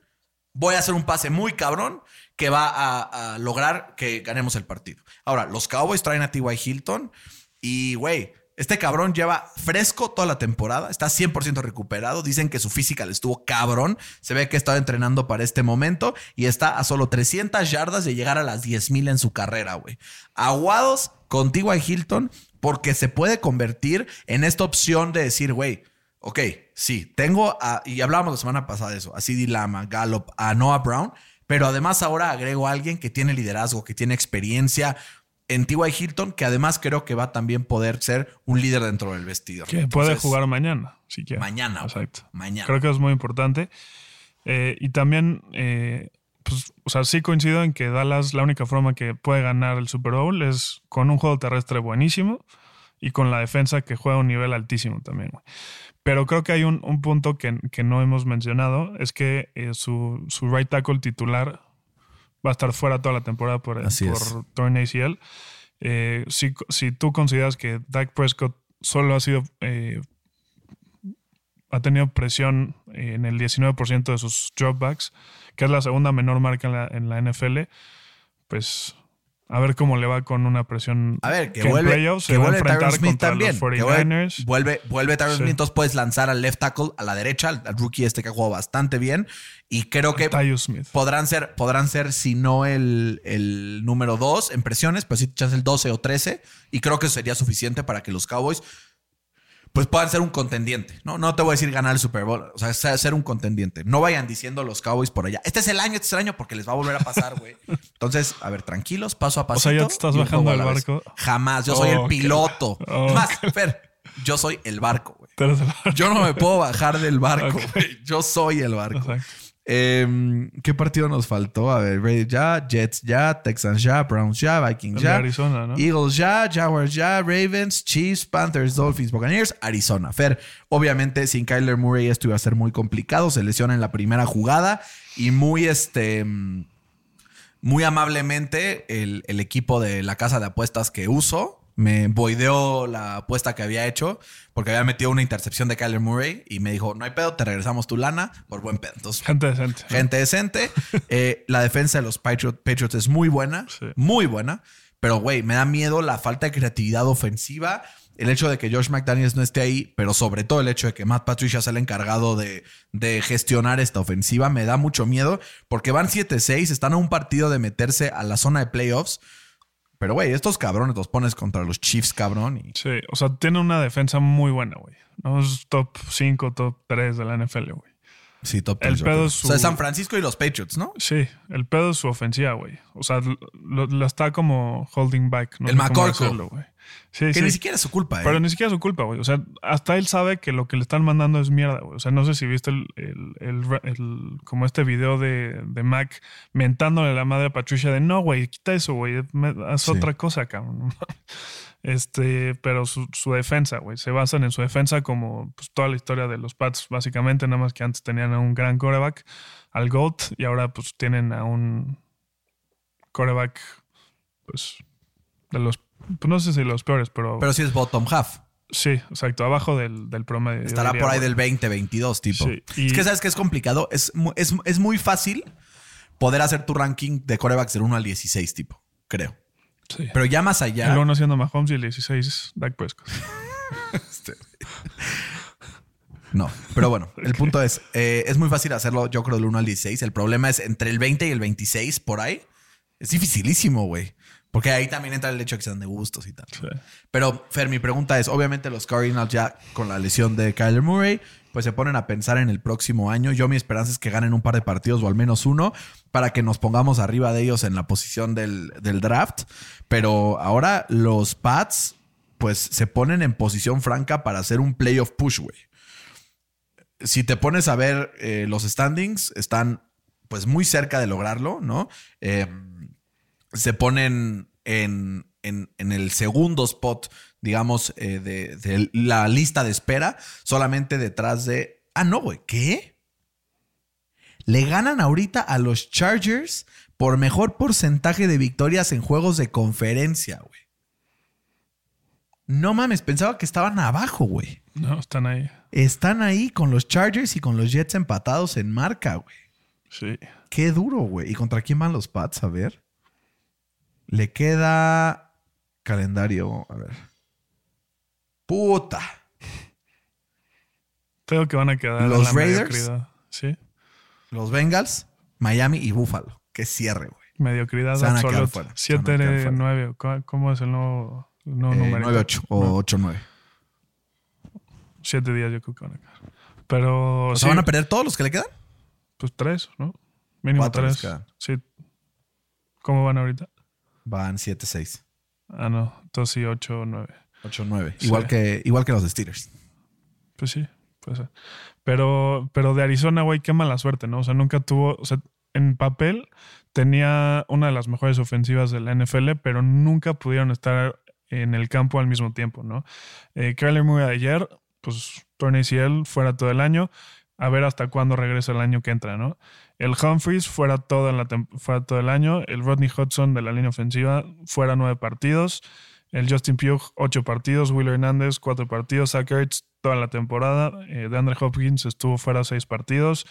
voy a hacer un pase muy cabrón que va a, lograr que ganemos el partido. Ahora, los Cowboys traen a T.Y. Hilton y, güey, este cabrón lleva fresco toda la temporada, está 100% recuperado. Dicen que su física le estuvo cabrón. Se ve que ha estado entrenando para este momento y está a solo 300 yardas de llegar a las 10.000 en su carrera, güey. Aguados con T.Y. Hilton porque se puede convertir en esta opción de decir, güey, ok, sí, tengo a, y hablábamos la semana pasada de eso, a CD Lama, Gallup, a Noah Brown, pero además ahora agrego a alguien que tiene liderazgo, que tiene experiencia en T.Y. Hilton, que además creo que va a también poder ser un líder dentro del vestidor. Que puede jugar mañana, si quiere. Mañana. Exacto. Mañana. Creo que es muy importante. Eh, y también, eh, pues, o sea, sí coincido en que Dallas, la única forma que puede ganar el Super Bowl es con un juego terrestre buenísimo y con la defensa que juega a un nivel altísimo también, güey. Pero creo que hay un, un punto que, que no hemos mencionado, es que eh, su, su right tackle titular va a estar fuera toda la temporada por, Así por torn ACL. Eh, si, si tú consideras que Dak Prescott solo ha sido eh, ha tenido presión en el 19% de sus dropbacks, que es la segunda menor marca en la, en la NFL, pues a ver cómo le va con una presión A ver, que, vuelve, playoffs que se va a vuelve Tyron enfrentar Smith también. los que vuelve, 49ers. vuelve, vuelve Tyron Sí. Smith, entonces puedes lanzar al left tackle a la derecha, al, al rookie este que ha jugado bastante bien. Y creo que Smith. podrán ser, podrán ser, si no el, el número 2 en presiones, pues te echas el 12 o 13. Y creo que eso sería suficiente para que los Cowboys pues puedan ser un contendiente. No, no te voy a decir ganar el Super Bowl, o sea, ser un contendiente. No vayan diciendo los Cowboys por allá. Este es el año, este es el año, porque les va a volver a pasar, güey. Entonces, a ver, tranquilos, paso a paso. sea, ya te estás bajando del barco. Jamás, yo soy el piloto. Más, Fer, yo soy el barco, güey. Yo no me puedo bajar del barco, güey. Yo soy el barco. Exacto. Em, ¿Qué partido nos faltó? A ver, Raiders ya, Jets ya, Texans ya, Browns ya, Vikings ya, Arizona, ¿no? Eagles ya, Jaguars ya, Ravens, Chiefs, Panthers, Dolphins, Buccaneers, Arizona. Fer, obviamente sin Kyler Murray esto iba a ser muy complicado. Se lesiona en la primera jugada y muy este. mm, Muy amablemente, el, el equipo de la casa de apuestas que uso me boideó la apuesta que había hecho porque había metido una intercepción de Kyler Murray y me dijo: No hay pedo, te regresamos tu lana por buen pedo. Entonces, Gente decente. gente decente. Eh, la defensa de los Patriot- Patriots es muy buena, Sí. muy buena. Pero, güey, me da miedo la falta de creatividad ofensiva. El hecho de que Josh McDaniels no esté ahí, pero sobre todo el hecho de que Matt Patricia sea el encargado de, de gestionar esta ofensiva, me da mucho miedo porque van 7-6, están a un partido de meterse a la zona de playoffs. Pero, güey, estos cabrones los pones contra los Chiefs, cabrón. Y Sí, o sea, tiene una defensa muy buena, güey. No es top 5, top 3 de la NFL, güey. Sí, top El pedo es su- O sea, San Francisco y los Patriots, ¿no? Sí, el pedo es su ofensiva, güey. O sea, lo, lo está como holding back. No El güey. Sí, Que sí. ni siquiera es su culpa, ¿eh? Pero ni siquiera es su culpa, güey. O sea, hasta él sabe que lo que le están mandando es mierda, güey. O sea, no sé si viste el, el- el- el- como este video de, de Mac mentándole a la madre a Patricia de no, güey, quita eso, güey. Haz Sí. otra cosa, cabrón. Este, pero su, su defensa, güey. Se basan en su defensa como pues, toda la historia de los Pats, básicamente, nada más que antes tenían a un gran coreback, al GOAT, y ahora pues tienen a un coreback, pues, de los, pues no sé si los peores, pero, Pero sí es bottom half. sí, exacto, abajo del, del promedio. Estará diría, por ahí del 20, 22, tipo. Sí, y- Es que sabes que es complicado. Es, es, es muy fácil poder hacer tu ranking de corebacks del 1 al 16, tipo, creo. Sí. Pero ya más allá. El 1 siendo Mahomes y el 16 Dak Prescott. No, pero bueno, el punto es, eh, es muy fácil hacerlo, yo creo, del 1 al 16. El problema es entre el 20 y el 26, por ahí. Es dificilísimo, güey. Porque ahí también entra el hecho de que sean de gustos y tal. Sí. Pero, Fer, mi pregunta es, obviamente los Cardinals ya con la lesión de Kyler Murray, pues se ponen a pensar en el próximo año. Yo mi esperanza es que ganen un par de partidos o al menos uno para que nos pongamos arriba de ellos en la posición del, del draft. Pero ahora los Pats pues se ponen en posición franca para hacer un playoff push, güey. Si te pones a ver eh, los standings, están pues muy cerca de lograrlo, ¿no? Eh, se ponen en, en, en, el segundo spot, digamos, eh, de, de, la lista de espera, solamente detrás de... Ah, no, güey, ¿qué? Le ganan ahorita a los Chargers por mejor porcentaje de victorias en juegos de conferencia, güey. No mames, pensaba que estaban abajo, güey. No, están ahí. Están ahí con los Chargers y con los Jets empatados en marca, güey. Sí. Qué duro, güey. ¿Y contra quién van los Pats? A ver. Le queda calendario. A ver. Puta. Creo que van a quedar. Los Raiders. Mediocridad. Sí. Los Bengals, Miami y Buffalo. Qué cierre, güey. Mediocridad Se van a quedar absoluta. fuera. Se van a quedar 7 fuera. 9. ¿Cómo es el nuevo, el nuevo Eh, número? 9-8 o 8-9. 7 días yo creo que van a quedar. Pero O sí, sea, ¿van a perder todos los que le quedan? pues 3, ¿no? Mínimo Cuatro les 3. quedan. Sí. ¿Cómo van ahorita? Van 7-6. Ah, no. Entonces sí, 8 o 9. 8-9. Sí. Igual, que, igual que los Steelers. Pues sí, puede ser. Pero, pero de Arizona, güey, qué mala suerte, ¿no? O sea, nunca tuvo. O sea, en papel tenía una de las mejores ofensivas de la NFL, pero nunca pudieron estar en el campo al mismo tiempo, ¿no? Eh, Kyler Murray ayer, pues Tony ACL fuera todo el año. A ver hasta cuándo regresa el año que entra, ¿no? El Humphries fuera todo, la fuera todo el año. El Rodney Hudson de la línea ofensiva fuera nueve partidos. El Justin Pugh, ocho partidos. Will Hernández, cuatro partidos. Zach Ertz, toda la temporada. Eh, de Andre Hopkins estuvo fuera seis partidos.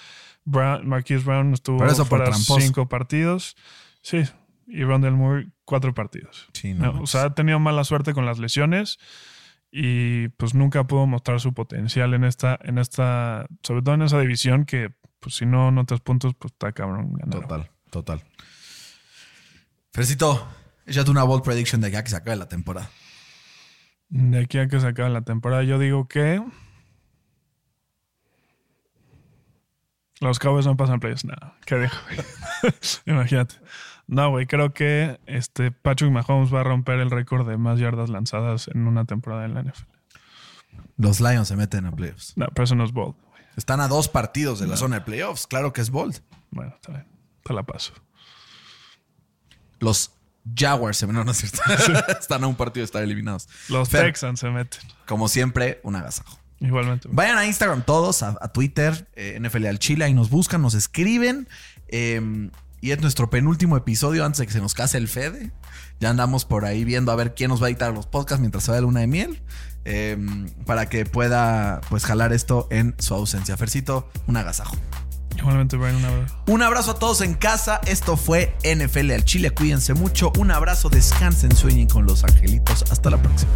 Brown, Marquise Brown estuvo eso fuera tramposo. cinco partidos. Sí. Y Rondell Moore, cuatro partidos. Sí, No, o sea, ha tenido mala suerte con las lesiones y pues nunca pudo mostrar su potencial en esta, en esta, sobre todo en esa división que pues si no notas puntos, pues está cabrón ganar. Total, total. Fercito, échate una bold prediction de aquí a que se acabe la temporada. De aquí a que se acabe la temporada, yo digo que los Cowboys no pasan playoffs. No, ¿qué dijo? güey? Imagínate. No, güey, creo que este Patrick Mahomes va a romper el récord de más yardas lanzadas en una temporada en la NFL. Los Lions se meten a playoffs. No, pero eso no es bold. güey. Están a dos partidos de la zona de playoffs. Claro que es bold. Bueno, está bien. Te la paso. Los Jaguars se no, no es cierto. Están a un partido de estar eliminados. Los Fer, Texans se meten. Como siempre, un agasajo. Igualmente. Vayan a Instagram todos, a, a Twitter, eh, NFL al Chile, ahí nos buscan, nos escriben. eh, y es nuestro penúltimo episodio antes de que se nos case el Fede. Ya andamos por ahí viendo a ver quién nos va a editar los podcasts mientras se va de luna de miel. eh, para que pueda pues jalar esto en su ausencia. Fercito, un agasajo. Igualmente, Brian, un abrazo. Un abrazo a todos en casa. Esto fue NFL al Chile. Cuídense mucho. Un abrazo, descansen, sueñen con los angelitos. Hasta la próxima.